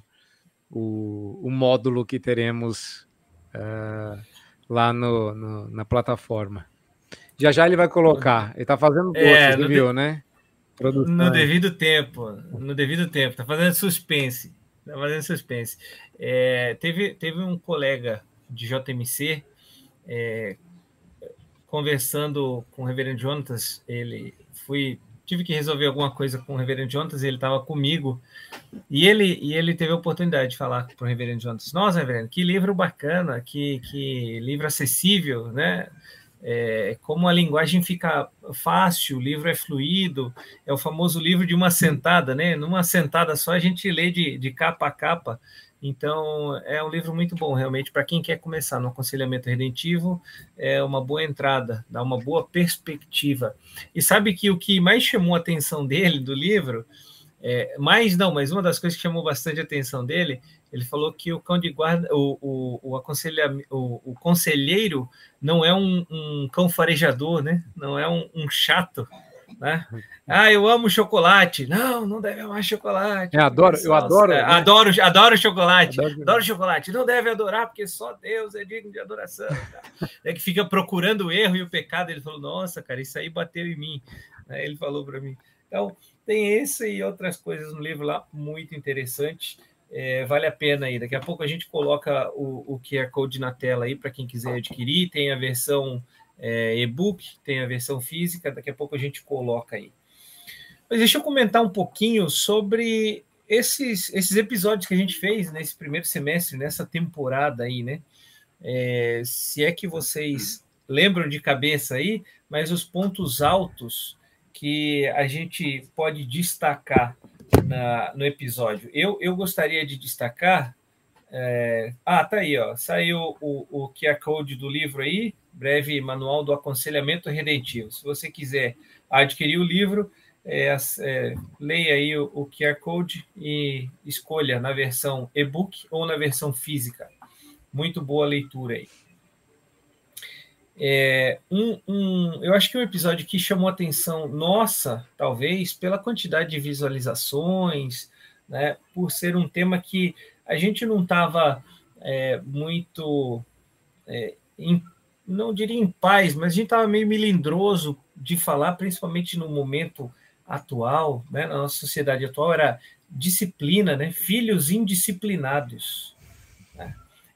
o, o módulo que teremos uh, lá no, no, na plataforma. Já já ele vai colocar. Ele está fazendo gosto, é, viu, de... né? Produção. No devido tempo. No devido tempo. Está fazendo suspense. Tá fazendo suspense. É, teve, teve um colega de JMC é, conversando com o Reverendo Jonatas. Ele fui tive que resolver alguma coisa com o Reverendo Jonatas. Ele estava comigo e ele e ele teve a oportunidade de falar para o Reverendo Jonatas. Nossa, Reverendo, que livro bacana, que, que livro acessível, né? É, como a linguagem fica fácil, o livro é fluido, é o famoso livro de uma sentada, né? Numa sentada só a gente lê de, de capa a capa. Então, é um livro muito bom, realmente, para quem quer começar no aconselhamento redentivo, é uma boa entrada, dá uma boa perspectiva. E sabe que o que mais chamou a atenção dele, do livro, é, mais não, mas uma das coisas que chamou bastante a atenção dele ele falou que o cão de guarda, o, o, o, aconselha, o, o conselheiro não é um, um, cão farejador, né? Não é um, um, chato, né? Ah, eu amo chocolate. Não, não deve amar chocolate. Eu adoro, eu adoro, é, né? adoro, adoro chocolate. Adoro. adoro. chocolate. Não deve adorar porque só Deus é digno de adoração. É que fica procurando o erro e o pecado. Ele falou: Nossa, cara, isso aí bateu em mim. Ele falou para mim. Então tem esse e outras coisas no livro lá muito interessante é, vale a pena aí. Daqui a pouco a gente coloca o, o QR Code na tela aí para quem quiser adquirir. Tem a versão é, e-book, tem a versão física, daqui a pouco a gente coloca aí. Mas deixa eu comentar um pouquinho sobre esses, esses episódios que a gente fez nesse primeiro semestre, nessa temporada aí, né? É, se é que vocês lembram de cabeça aí, mas os pontos altos que a gente pode destacar na, no episódio. Eu, eu gostaria de destacar. É, ah, tá aí, ó. Saiu o, o QR Code do livro aí, breve manual do aconselhamento redentivo. Se você quiser adquirir o livro, é, é, leia aí o, o, QR Code e escolha na versão e-book ou na versão física. Muito boa leitura aí. É, um, um, eu acho que um episódio que chamou atenção nossa, talvez, pela quantidade de visualizações, né, por ser um tema que a gente não estava é, muito, é, em, não diria em paz, mas a gente estava meio melindroso de falar, principalmente no momento atual, né, na nossa sociedade atual, era disciplina, né, filhos indisciplinados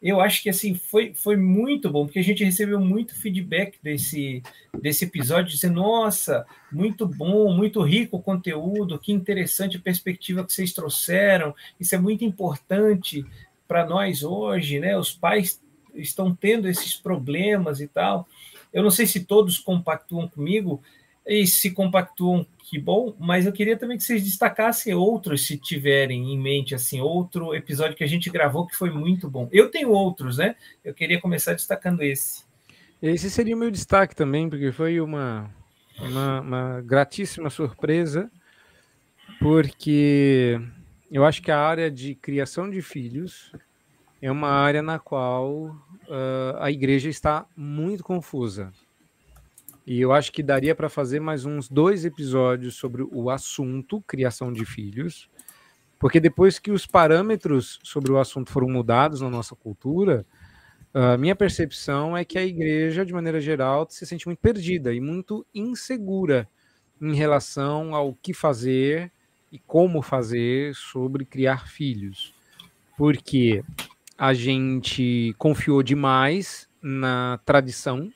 eu acho que assim foi, foi muito bom, porque a gente recebeu muito feedback desse, desse episódio, dizendo, nossa, muito bom, muito rico o conteúdo, que interessante a perspectiva que vocês trouxeram, isso é muito importante para nós hoje, né? Os pais estão tendo esses problemas e tal. Eu não sei se todos compactuam comigo, e se compactuam que bom, mas eu queria também que vocês destacassem outros, se tiverem em mente, assim, outro episódio que a gente gravou que foi muito bom. Eu tenho outros, né? Eu queria começar destacando esse. Esse seria o meu destaque também, porque foi uma, uma, uma gratíssima surpresa, porque eu acho que a área de criação de filhos é uma área na qual uh, a igreja está muito confusa. E eu acho que daria para fazer mais uns dois episódios sobre o assunto criação de filhos, porque depois que os parâmetros sobre o assunto foram mudados na nossa cultura, a minha percepção é que a igreja, de maneira geral, se sente muito perdida e muito insegura em relação ao que fazer e como fazer sobre criar filhos. Porque a gente confiou demais na tradição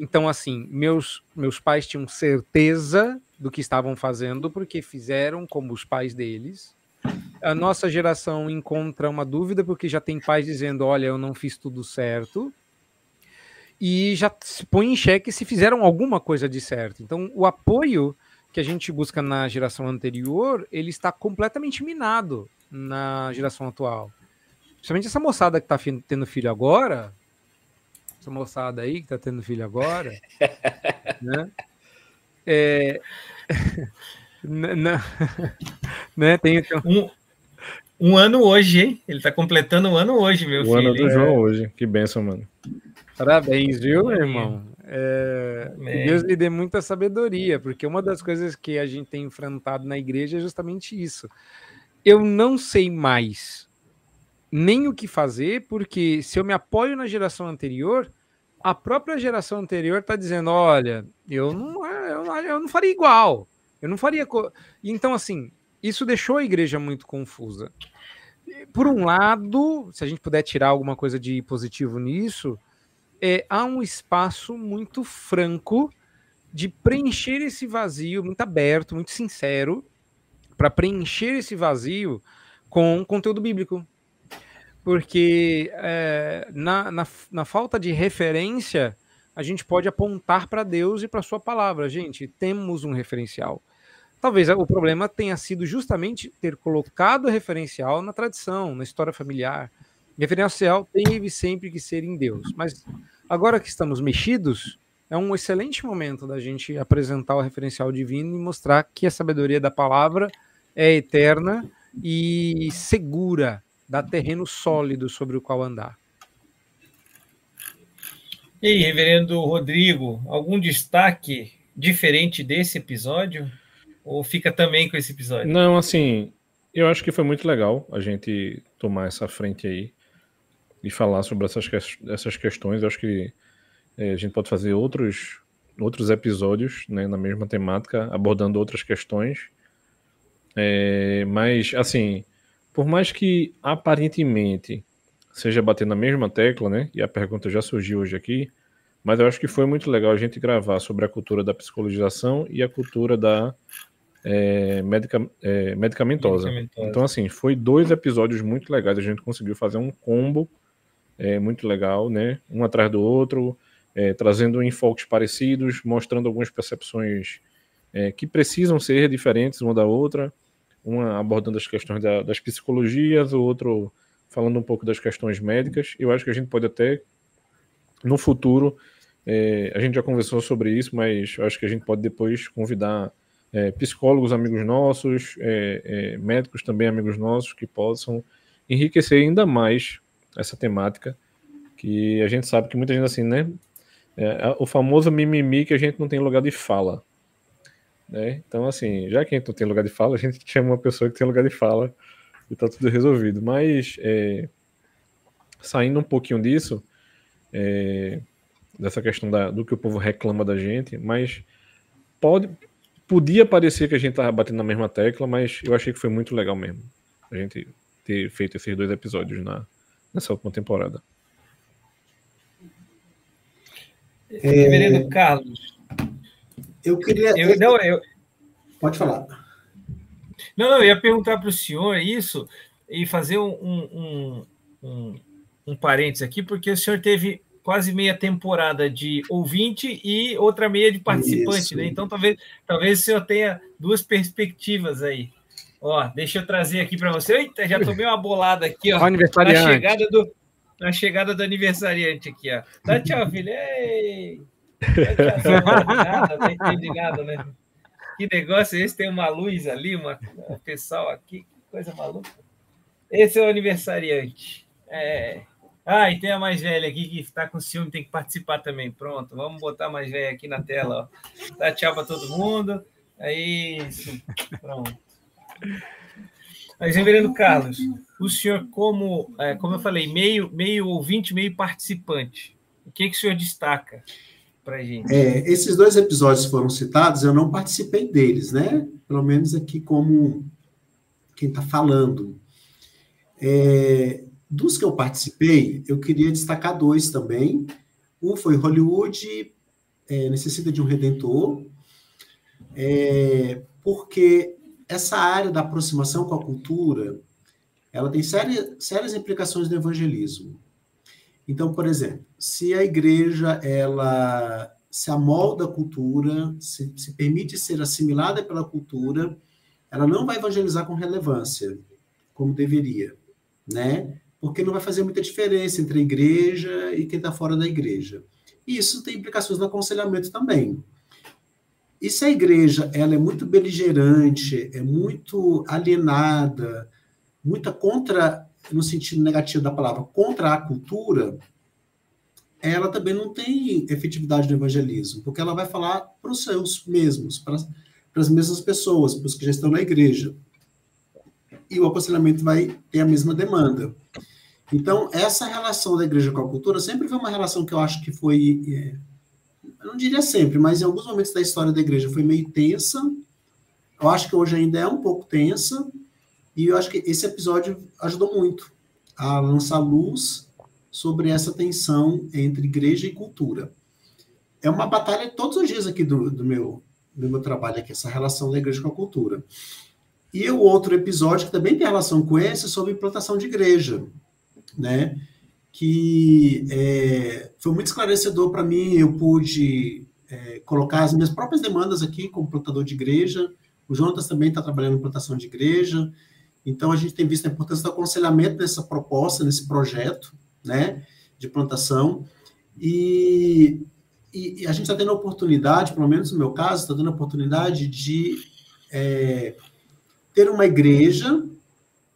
então, assim, meus, meus pais tinham certeza do que estavam fazendo, porque fizeram como os pais deles. A nossa geração encontra uma dúvida, porque já tem pais dizendo: olha, eu não fiz tudo certo. E já se põe em xeque se fizeram alguma coisa de certo. Então, o apoio que a gente busca na geração anterior, ele está completamente minado na geração atual. Principalmente essa moçada que está tendo filho agora, essa moçada aí que está tendo filho agora, né? É, né? Tem um, um ano hoje, hein? Ele está completando um ano hoje, meu o filho. O ano do é. João hoje. Que benção, mano. Parabéns, viu, meu irmão? É, que Deus lhe dê muita sabedoria, porque uma das coisas que a gente tem enfrentado na igreja é justamente isso. Eu não sei mais nem o que fazer, porque se eu me apoio na geração anterior, a própria geração anterior está dizendo: olha, eu não, eu não, eu não faria igual, eu não faria. Então, assim, isso deixou a igreja muito confusa. Por um lado, se a gente puder tirar alguma coisa de positivo nisso, é, há um espaço muito franco de preencher esse vazio, muito aberto, muito sincero, para preencher esse vazio com conteúdo bíblico porque é, na, na, na, falta de referência, a gente pode apontar para Deus e para Sua palavra. Gente, temos um referencial. Talvez o problema tenha sido justamente ter colocado o referencial na tradição, na história familiar. Referencial teve sempre que ser em Deus. Mas agora que estamos mexidos, é um excelente momento da gente apresentar o referencial divino e mostrar que a sabedoria da palavra é eterna e segura dá terreno sólido sobre o qual andar. E aí, reverendo Rodrigo, algum destaque diferente desse episódio? Ou fica também com esse episódio? Não, assim, eu acho que foi muito legal a gente tomar essa frente aí e falar sobre essas, essas questões. Eu acho que é, a gente pode fazer outros, outros episódios né, na mesma temática, abordando outras questões. É, mas, assim, por mais que aparentemente seja bater na mesma tecla, né? E a pergunta já surgiu hoje aqui, mas eu acho que foi muito legal a gente gravar sobre a cultura da psicologização e a cultura da é, medica, é, medicamentosa. medicamentosa. Então, assim, foi dois episódios muito legais. A gente conseguiu fazer um combo é, muito legal, né? Um atrás do outro, é, trazendo enfoques parecidos, mostrando algumas percepções é, que precisam ser diferentes uma da outra uma abordando as questões da, das psicologias, o outro falando um pouco das questões médicas. Eu acho que a gente pode até, no futuro, é, a gente já conversou sobre isso, mas eu acho que a gente pode depois convidar é, psicólogos amigos nossos, é, é médicos também amigos nossos, que possam enriquecer ainda mais essa temática, que a gente sabe que muita gente assim, né, É, o famoso mimimi que a gente não tem lugar de fala. Né? Então, assim, já que a gente não tem lugar de fala, a gente chama uma pessoa que tem lugar de fala e tá tudo resolvido. Mas, é, saindo um pouquinho disso, é, dessa questão da, do que o povo reclama da gente, mas pode, podia parecer que a gente tava batendo na mesma tecla, mas eu achei que foi muito legal mesmo. A gente ter feito esses dois episódios na, nessa última temporada. É... Reverendo Carlos. Eu queria. Eu, não, eu... Pode falar. Não, não, eu ia perguntar para o senhor isso e fazer um, um, um, um parênteses aqui, porque o senhor teve quase meia temporada de ouvinte e outra meia de participante, né? Então talvez, talvez o senhor tenha duas perspectivas aí. Ó, deixa eu trazer aqui para você. Eita, já tomei uma bolada aqui, ó. aniversariante. Na chegada do, na chegada do aniversariante aqui, ó. Tá, tchau, filho. Ei! Nada, não entendi nada, né? Que negócio é esse? Tem uma luz ali, uma, um pessoal aqui, que coisa maluca. Esse é o aniversariante. É. Ah, e tem a mais velha aqui que está com ciúme, tem que participar também. Pronto, vamos botar a mais velha aqui na tela. Ó. Dá tchau para todo mundo. É isso. Pronto. Mas, reverendo Carlos, o senhor, como, é, como eu falei, meio, meio ouvinte, meio participante, o que, que o senhor destaca para gente? É, esses dois episódios foram citados, eu não participei deles, né? Pelo menos aqui como quem está falando. É, dos que eu participei, eu queria destacar dois também. Um foi Hollywood é, Necessita de um Redentor, é, porque essa área da aproximação com a cultura, ela tem sérias, sérias implicações no evangelismo. Então, por exemplo, se a igreja ela se amolda à cultura, se, se permite ser assimilada pela cultura, ela não vai evangelizar com relevância, como deveria, né? Porque não vai fazer muita diferença entre a igreja e quem está fora da igreja. E isso tem implicações no aconselhamento também. E se a igreja ela é muito beligerante, é muito alienada, muita contra, no sentido negativo da palavra, contra a cultura, ela também não tem efetividade no evangelismo, porque ela vai falar para os seus mesmos, para, as mesmas pessoas, para os que já estão na igreja. E o aconselhamento vai ter a mesma demanda. Então, essa relação da igreja com a cultura sempre foi uma relação que eu acho que foi é, eu não diria sempre, mas em alguns momentos da história da igreja foi meio tensa. Eu acho que hoje ainda é um pouco tensa. E eu acho que esse episódio ajudou muito a lançar luz sobre essa tensão entre igreja e cultura. É uma batalha todos os dias aqui do, do meu, do meu trabalho aqui, essa relação da igreja com a cultura. E o outro episódio que também tem relação com esse é sobre implantação de igreja, né? que é, foi muito esclarecedor para mim. Eu pude é, colocar as minhas próprias demandas aqui como plantador de igreja. O Jonas também está trabalhando em plantação de igreja. Então, a gente tem visto a importância do aconselhamento nessa proposta, nesse projeto né, de plantação. E, e, e a gente está tendo a oportunidade, pelo menos no meu caso, está tendo a oportunidade de é, ter uma igreja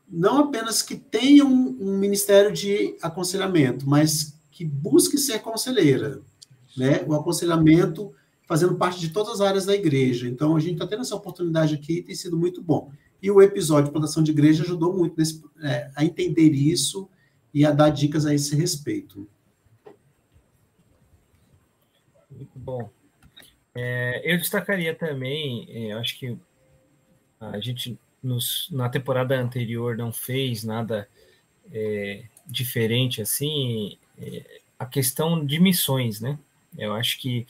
não apenas que tenha um, um, ministério de aconselhamento, mas que busque ser conselheira, né? O aconselhamento fazendo parte de todas as áreas da igreja. Então, a gente está tendo essa oportunidade aqui e tem sido muito bom. E o episódio de plantação de igreja ajudou muito nesse, é, a entender isso e a dar dicas a esse respeito. Muito bom. É, eu destacaria também, é, acho que a gente nos, na temporada anterior não fez nada é, diferente assim, é, a questão de missões, né? Eu acho que,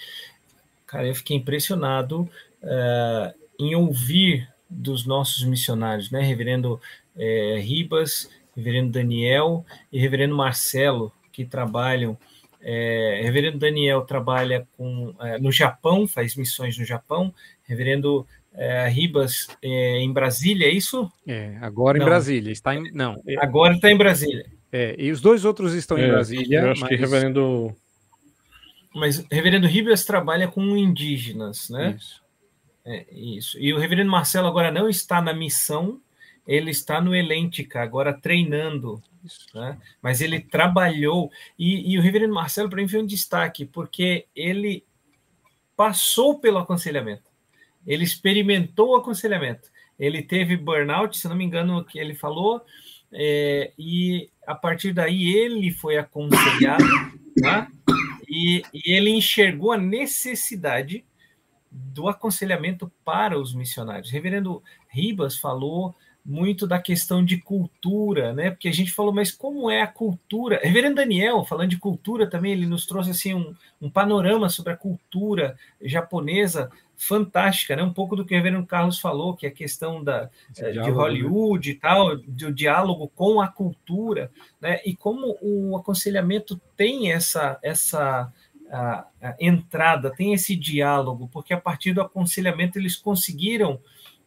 cara, eu fiquei impressionado uh, em ouvir dos nossos missionários, né? Reverendo é, Ribas, Reverendo Daniel e Reverendo Marcelo, que trabalham. É, Reverendo Daniel trabalha com, é, no Japão, faz missões no Japão. Reverendo é, Ribas é, em Brasília, é isso? É, agora não. em Brasília. Está em, não. Agora está em Brasília. É, e os dois outros estão em é, Brasília. Eu acho mas... que reverendo. Mas reverendo Ribas trabalha com indígenas, né? Isso. É, isso. E o reverendo Marcelo agora não está na missão, ele está no Elêntica, agora treinando, né? mas ele trabalhou, e, e o reverendo Marcelo, para mim, foi um destaque, porque ele passou pelo aconselhamento, ele experimentou o aconselhamento, ele teve burnout, se não me engano, o que ele falou, é, e a partir daí ele foi aconselhado, né? e, e ele enxergou a necessidade do aconselhamento para os missionários. O reverendo Ribas falou muito da questão de cultura, né? Porque a gente falou, mas como é a cultura? Reverendo Daniel, falando de cultura também, ele nos trouxe assim um, um panorama sobre a cultura japonesa fantástica, né? Um pouco do que o Reverendo Carlos falou, que é a questão da, eh, de né? Hollywood né? e tal, do diálogo com a cultura, né? E como o aconselhamento tem essa essa a, a entrada, tem esse diálogo, porque a partir do aconselhamento eles conseguiram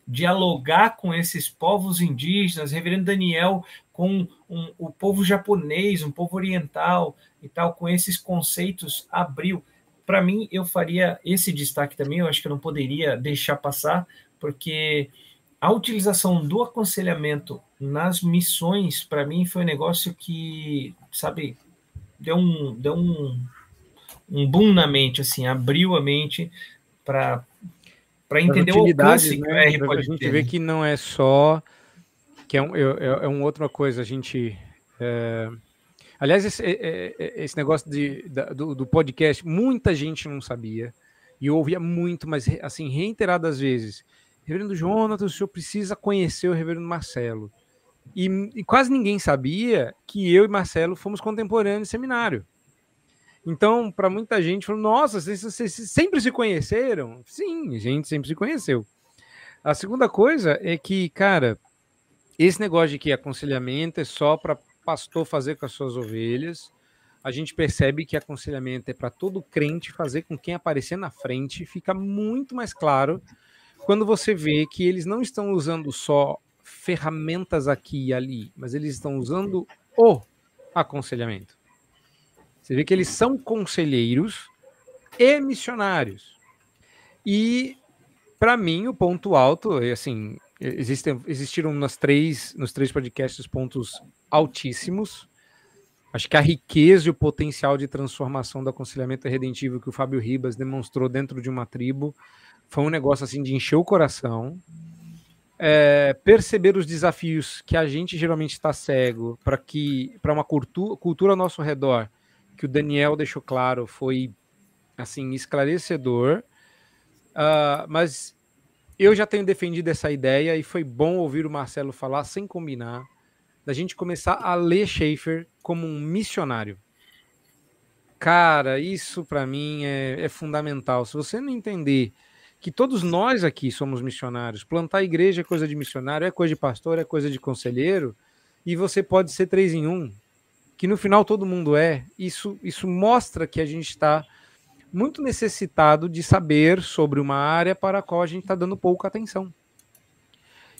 dialogar com esses povos indígenas, Reverendo Daniel com um, o povo japonês, um povo oriental e tal, com esses conceitos abriu. Para mim, eu faria esse destaque também, eu acho que eu não poderia deixar passar, porque a utilização do aconselhamento nas missões, para mim, foi um negócio que, sabe, deu um, deu um, um boom na mente, assim, abriu a mente para para entender o alcance né? que o R pode A gente ter. vê que não é só que é, um, é, é uma outra coisa. A gente é... aliás esse, é, é, é, esse negócio de, da, do, do, podcast muita gente não sabia e eu ouvia muito, mas assim reiteradas vezes. Reverendo Jonathan, o senhor precisa conhecer o Reverendo Marcelo. E, e quase ninguém sabia que eu e Marcelo fomos contemporâneos no seminário. Então, para muita gente, falou: nossa, vocês, vocês, sempre se conheceram? Sim, a gente sempre se conheceu. A segunda coisa é que, cara, esse negócio de que aconselhamento é só para pastor fazer com as suas ovelhas, a gente percebe que aconselhamento é para todo crente fazer com quem aparecer na frente, fica muito mais claro quando você vê que eles não estão usando só ferramentas aqui e ali, mas eles estão usando o aconselhamento. Você vê que eles são conselheiros e missionários. E, para mim, o ponto alto, assim, existem, existiram nas três, nos três podcasts pontos altíssimos. Acho que a riqueza e o potencial de transformação do aconselhamento redentivo que o Fábio Ribas demonstrou dentro de uma tribo foi um negócio assim de encher o coração. É, perceber os desafios que a gente geralmente está cego para que para uma cultura, cultura ao nosso redor que o Daniel deixou claro foi assim esclarecedor. Uh, mas eu já tenho defendido essa ideia e foi bom ouvir o Marcelo falar sem combinar da gente começar a ler Schaefer como um missionário. Cara, isso para mim é, é, fundamental. Se você não entender que todos nós aqui somos missionários, plantar igreja é coisa de missionário, é coisa de pastor, é coisa de conselheiro, e você pode ser três em um que no final todo mundo é, isso, isso mostra que a gente está muito necessitado de saber sobre uma área para a qual a gente está dando pouca atenção.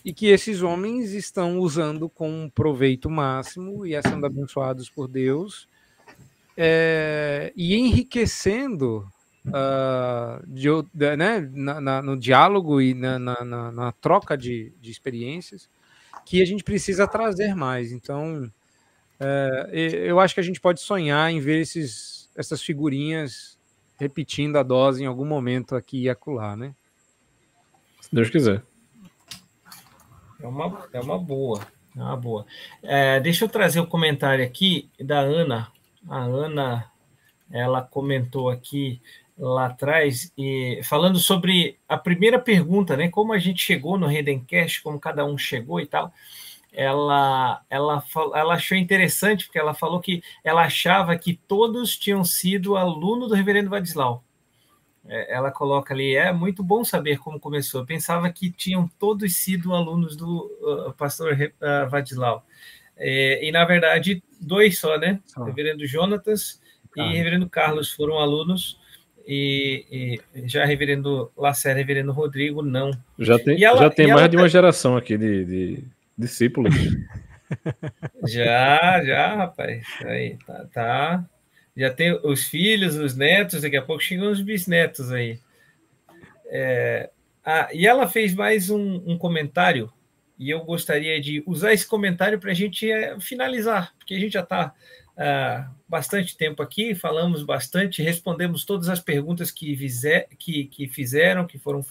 E que esses homens estão usando com proveito máximo e sendo abençoados por Deus é, e enriquecendo uh, de, né, na, na, no diálogo e na, na troca de, de experiências que a gente precisa trazer mais. Então, é, eu acho que a gente pode sonhar em ver esses, essas figurinhas repetindo a dose em algum momento aqui e acolá, né? Se Deus quiser. É uma, é uma boa. É uma boa. É, deixa eu trazer o um comentário aqui da Ana. A Ana, ela comentou aqui lá atrás, e falando sobre a primeira pergunta, né? Como a gente chegou no Redencast, como cada um chegou e tal ela, ela, ela achou interessante, porque ela falou que ela achava que todos tinham sido aluno do reverendo Vadislau. É, ela coloca ali, é muito bom saber como começou. Eu pensava que tinham todos sido alunos do uh, pastor uh, Vadislau. É, e, na verdade, dois só, né? Ah. Reverendo Jonatas ah. e Reverendo Carlos foram alunos, e, e já Reverendo Lacerda e Reverendo Rodrigo, não. Já tem, ela, já tem mais ela, de uma geração aqui de, de discípulos. já, já, rapaz. Aí, tá, tá. Já tem os filhos, os netos, daqui a pouco chegam os bisnetos aí. É, ah, e ela fez mais um, um comentário e eu gostaria de usar esse comentário para a gente é, finalizar, porque a gente já está uh, bastante tempo aqui, falamos bastante, respondemos todas as perguntas que, que, que fizeram, que foram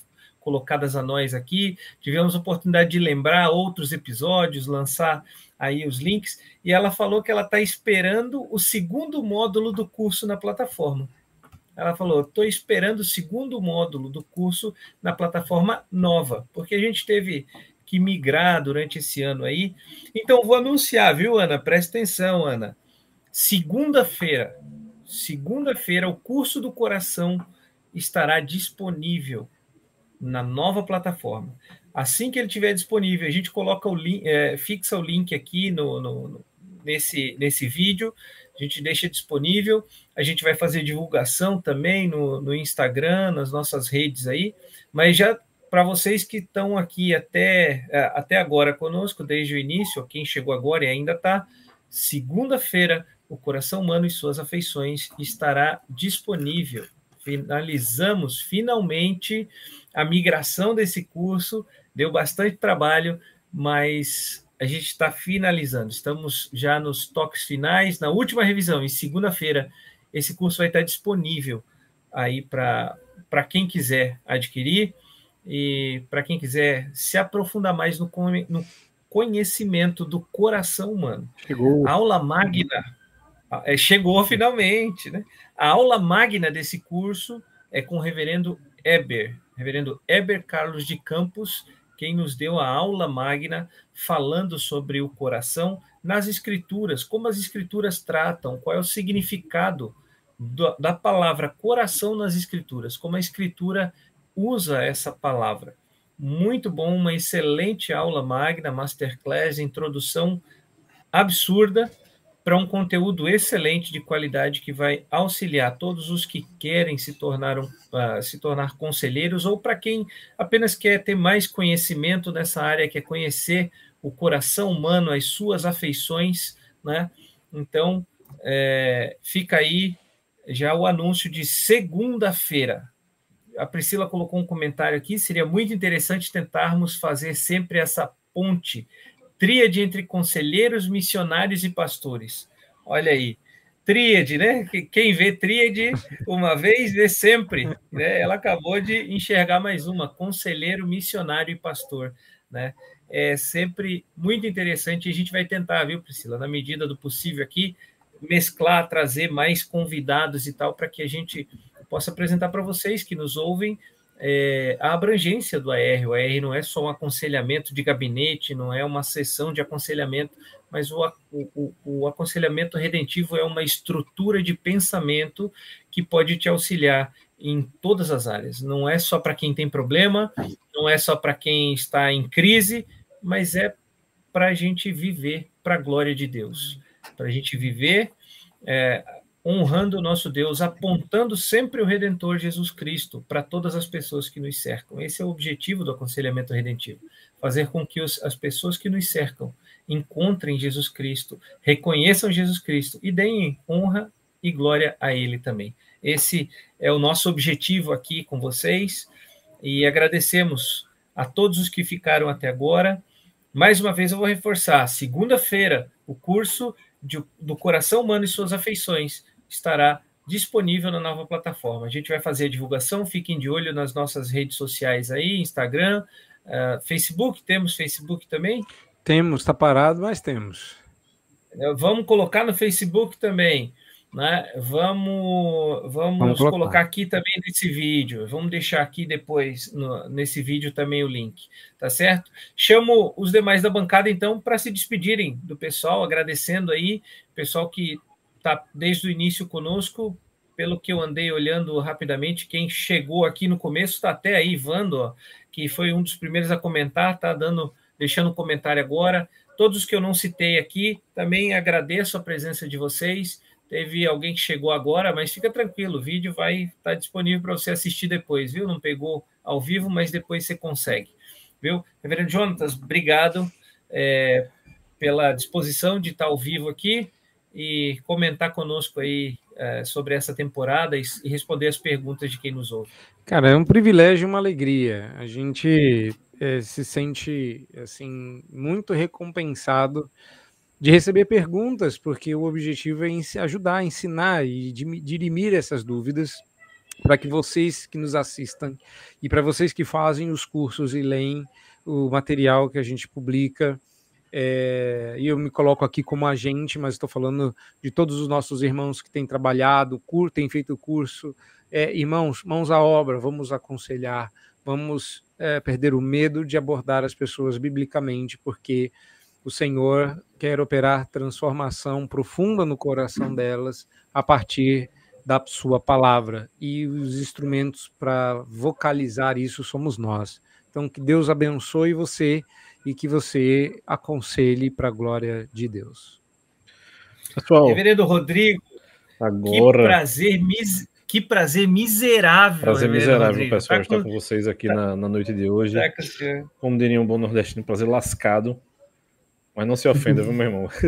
colocadas a nós aqui, tivemos a oportunidade de lembrar outros episódios, lançar aí os links, e ela falou que ela está esperando o segundo módulo do curso na plataforma. Ela falou: estou esperando o segundo módulo do curso na plataforma nova, porque a gente teve que migrar durante esse ano aí. Então, vou anunciar, viu, Ana? Presta atenção, Ana. Segunda-feira, segunda-feira, o curso do coração estará disponível na nova plataforma. Assim que ele estiver disponível, a gente coloca o link, é, fixa o link aqui no, no, nesse, nesse vídeo, a gente deixa disponível, a gente vai fazer divulgação também no, no Instagram, nas nossas redes aí, mas já para vocês que estão aqui até, é, até agora conosco, desde o início, quem chegou agora e ainda está, segunda-feira, o Coração Humano e Suas Afeições estará disponível. Finalizamos finalmente a migração desse curso, deu bastante trabalho, mas a gente está finalizando. Estamos já nos toques finais, na última revisão, em segunda-feira, esse curso vai estar disponível aí para quem quiser adquirir e para quem quiser se aprofundar mais no, no conhecimento do coração humano. Chegou. Aula magna é, chegou finalmente, né? A aula magna desse curso é com o reverendo Eber, reverendo Eber Carlos de Campos, quem nos deu a aula magna falando sobre o coração nas escrituras, como as escrituras tratam, qual é o significado do, da palavra coração nas escrituras, como a escritura usa essa palavra. Muito bom, uma excelente aula magna, masterclass, introdução absurda para um conteúdo excelente de qualidade que vai auxiliar todos os que querem se tornar, uh, se tornar conselheiros ou para quem apenas quer ter mais conhecimento nessa área, quer conhecer o coração humano, as suas afeições, né? Então, é, fica aí já o anúncio de segunda-feira, a Priscila colocou um comentário aqui, seria muito interessante tentarmos fazer sempre essa ponte, tríade entre conselheiros, missionários e pastores. Olha aí, tríade, né? Quem vê tríade uma vez, vê sempre. Né? Ela acabou de enxergar mais uma, conselheiro, missionário e pastor. Né? É sempre muito interessante a gente vai tentar, viu, Priscila, na medida do possível aqui, mesclar, trazer mais convidados e tal, para que a gente possa apresentar para vocês que nos ouvem é, a abrangência do AR. O AR não é só um aconselhamento de gabinete, não é uma sessão de aconselhamento, mas o, o, o aconselhamento redentivo é uma estrutura de pensamento que pode te auxiliar em todas as áreas. Não é só para quem tem problema, não é só para quem está em crise, mas é para a gente viver para a glória de Deus, para a gente viver é, honrando o nosso Deus, apontando sempre o Redentor Jesus Cristo para todas as pessoas que nos cercam. Esse é o objetivo do aconselhamento redentivo: fazer com que os, as pessoas que nos cercam encontrem Jesus Cristo, reconheçam Jesus Cristo e deem honra e glória a Ele também. Esse é o nosso objetivo aqui com vocês e agradecemos a todos os que ficaram até agora. Mais uma vez eu vou reforçar: segunda-feira, o curso de, do Coração Humano e Suas Afeições estará disponível na nova plataforma. A gente vai fazer a divulgação, fiquem de olho nas nossas redes sociais aí, Instagram, uh, Facebook, temos Facebook também? Temos, está parado, mas temos. Vamos colocar no Facebook também. Né? Vamos, vamos, vamos colocar aqui também nesse vídeo. Vamos deixar aqui depois no, nesse vídeo também o link, tá certo? Chamo os demais da bancada então para se despedirem do pessoal, agradecendo aí pessoal que está desde o início conosco. Pelo que eu andei olhando rapidamente, quem chegou aqui no começo está até aí, Vando, que foi um dos primeiros a comentar, está dando, deixando um comentário agora. Todos que eu não citei aqui, também agradeço a presença de vocês. Teve alguém que chegou agora, mas fica tranquilo, o vídeo vai estar tá disponível para você assistir depois, viu? Não pegou ao vivo, mas depois você consegue, viu? Reverendo Jonatas, obrigado é, pela disposição de estar ao vivo aqui e comentar conosco aí é, sobre essa temporada e, e, responder as perguntas de quem nos ouve. Cara, é um privilégio e uma alegria. A gente é, se sente assim muito recompensado de receber perguntas, porque o objetivo é ajudar, ensinar e dirimir essas dúvidas para que vocês que nos assistam e para vocês que fazem os cursos e leem o material que a gente publica. É, e eu me coloco aqui como agente, mas estou falando de todos os nossos irmãos que têm trabalhado, cur, têm feito o curso. É, irmãos, mãos à obra, vamos aconselhar, vamos é, perder o medo de abordar as pessoas biblicamente, porque o Senhor quer operar transformação profunda no coração delas a partir da sua palavra. E os instrumentos para vocalizar isso somos nós. Então, que Deus abençoe você e que você aconselhe para a glória de Deus. Pessoal, Reverendo Rodrigo, agora... que prazer, mis... que prazer miserável. Prazer miserável, Rodrigo. pessoal, tá estar com... vocês aqui na, na noite de hoje. Tá Como diria um bom nordestino, prazer lascado. Mas não se ofenda, viu, meu irmão?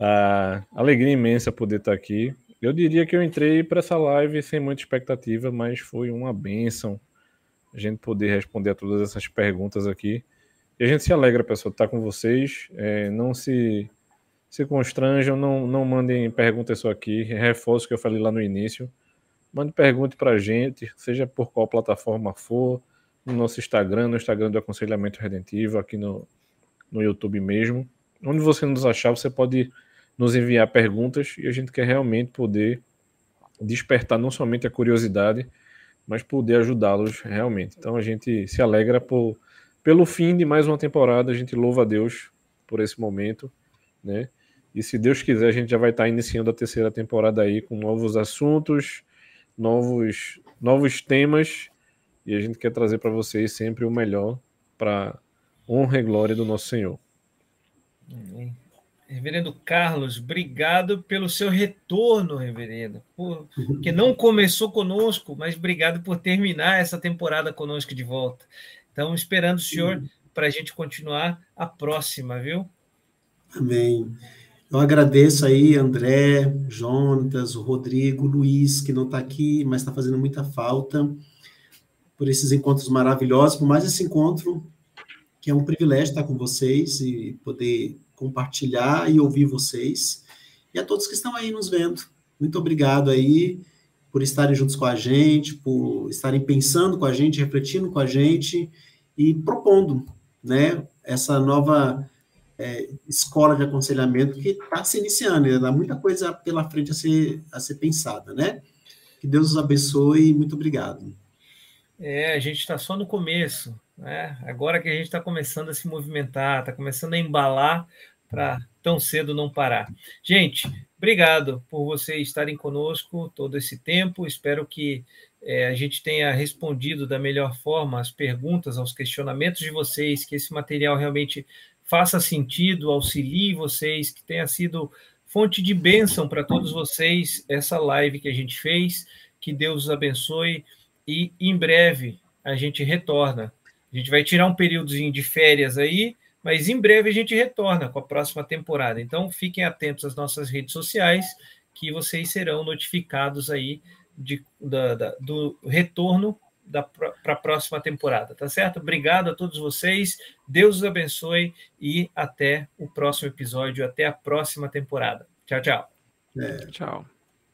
Ah, alegria imensa poder estar aqui. Eu diria que eu entrei para essa live sem muita expectativa, mas foi uma benção a gente poder responder a todas essas perguntas aqui. E a gente se alegra, pessoal, estar com vocês. É, não se, se constranjam, não, não mandem perguntas só aqui. Reforço o que eu falei lá no início. Mande pergunte para a gente, seja por qual plataforma for, no nosso Instagram, no Instagram do Aconselhamento Redentivo, aqui no, no YouTube mesmo. Onde você nos achar, você pode nos enviar perguntas e a gente quer realmente poder despertar não somente a curiosidade, mas poder ajudá-los realmente. Então a gente se alegra por, pelo fim de mais uma temporada, a gente louva a Deus por esse momento, né? E se Deus quiser, a gente já vai estar iniciando a terceira temporada aí com novos assuntos, novos novos temas, e a gente quer trazer para vocês sempre o melhor para honra e glória do nosso Senhor. Amém. Reverendo Carlos, obrigado pelo seu retorno, reverendo. Porque não começou conosco, mas obrigado por terminar essa temporada conosco de volta. Então, esperando o senhor para a gente continuar a próxima, viu? Amém. Eu agradeço aí, André, Jonatas, o Rodrigo, o Luiz, que não está aqui, mas está fazendo muita falta, por esses encontros maravilhosos, por mais esse encontro, que é um privilégio estar com vocês e poder compartilhar e ouvir vocês. E a todos que estão aí nos vendo. Muito obrigado aí por estarem juntos com a gente, por estarem pensando com a gente, refletindo com a gente e propondo, né, essa nova é, escola de aconselhamento que está se iniciando, ainda há muita coisa pela frente a ser, a ser pensada, né? Que Deus os abençoe e muito obrigado. É, a gente está só no começo, né? Agora que a gente está começando a se movimentar, está começando a embalar para tão cedo não parar. Gente, obrigado por vocês estarem conosco todo esse tempo. Espero que é, a gente tenha respondido da melhor forma as perguntas, aos questionamentos de vocês, que esse material realmente faça sentido, auxilie vocês, que tenha sido fonte de bênção para todos vocês essa live que a gente fez. Que Deus os abençoe e em breve a gente retorna a gente vai tirar um períodozinho de férias aí, mas em breve a gente retorna com a próxima temporada. Então fiquem atentos às nossas redes sociais, que vocês serão notificados aí de, da, da, do retorno para a próxima temporada, tá certo? Obrigado a todos vocês, Deus os abençoe e até o próximo episódio, até a próxima temporada. Tchau, tchau. É. Tchau.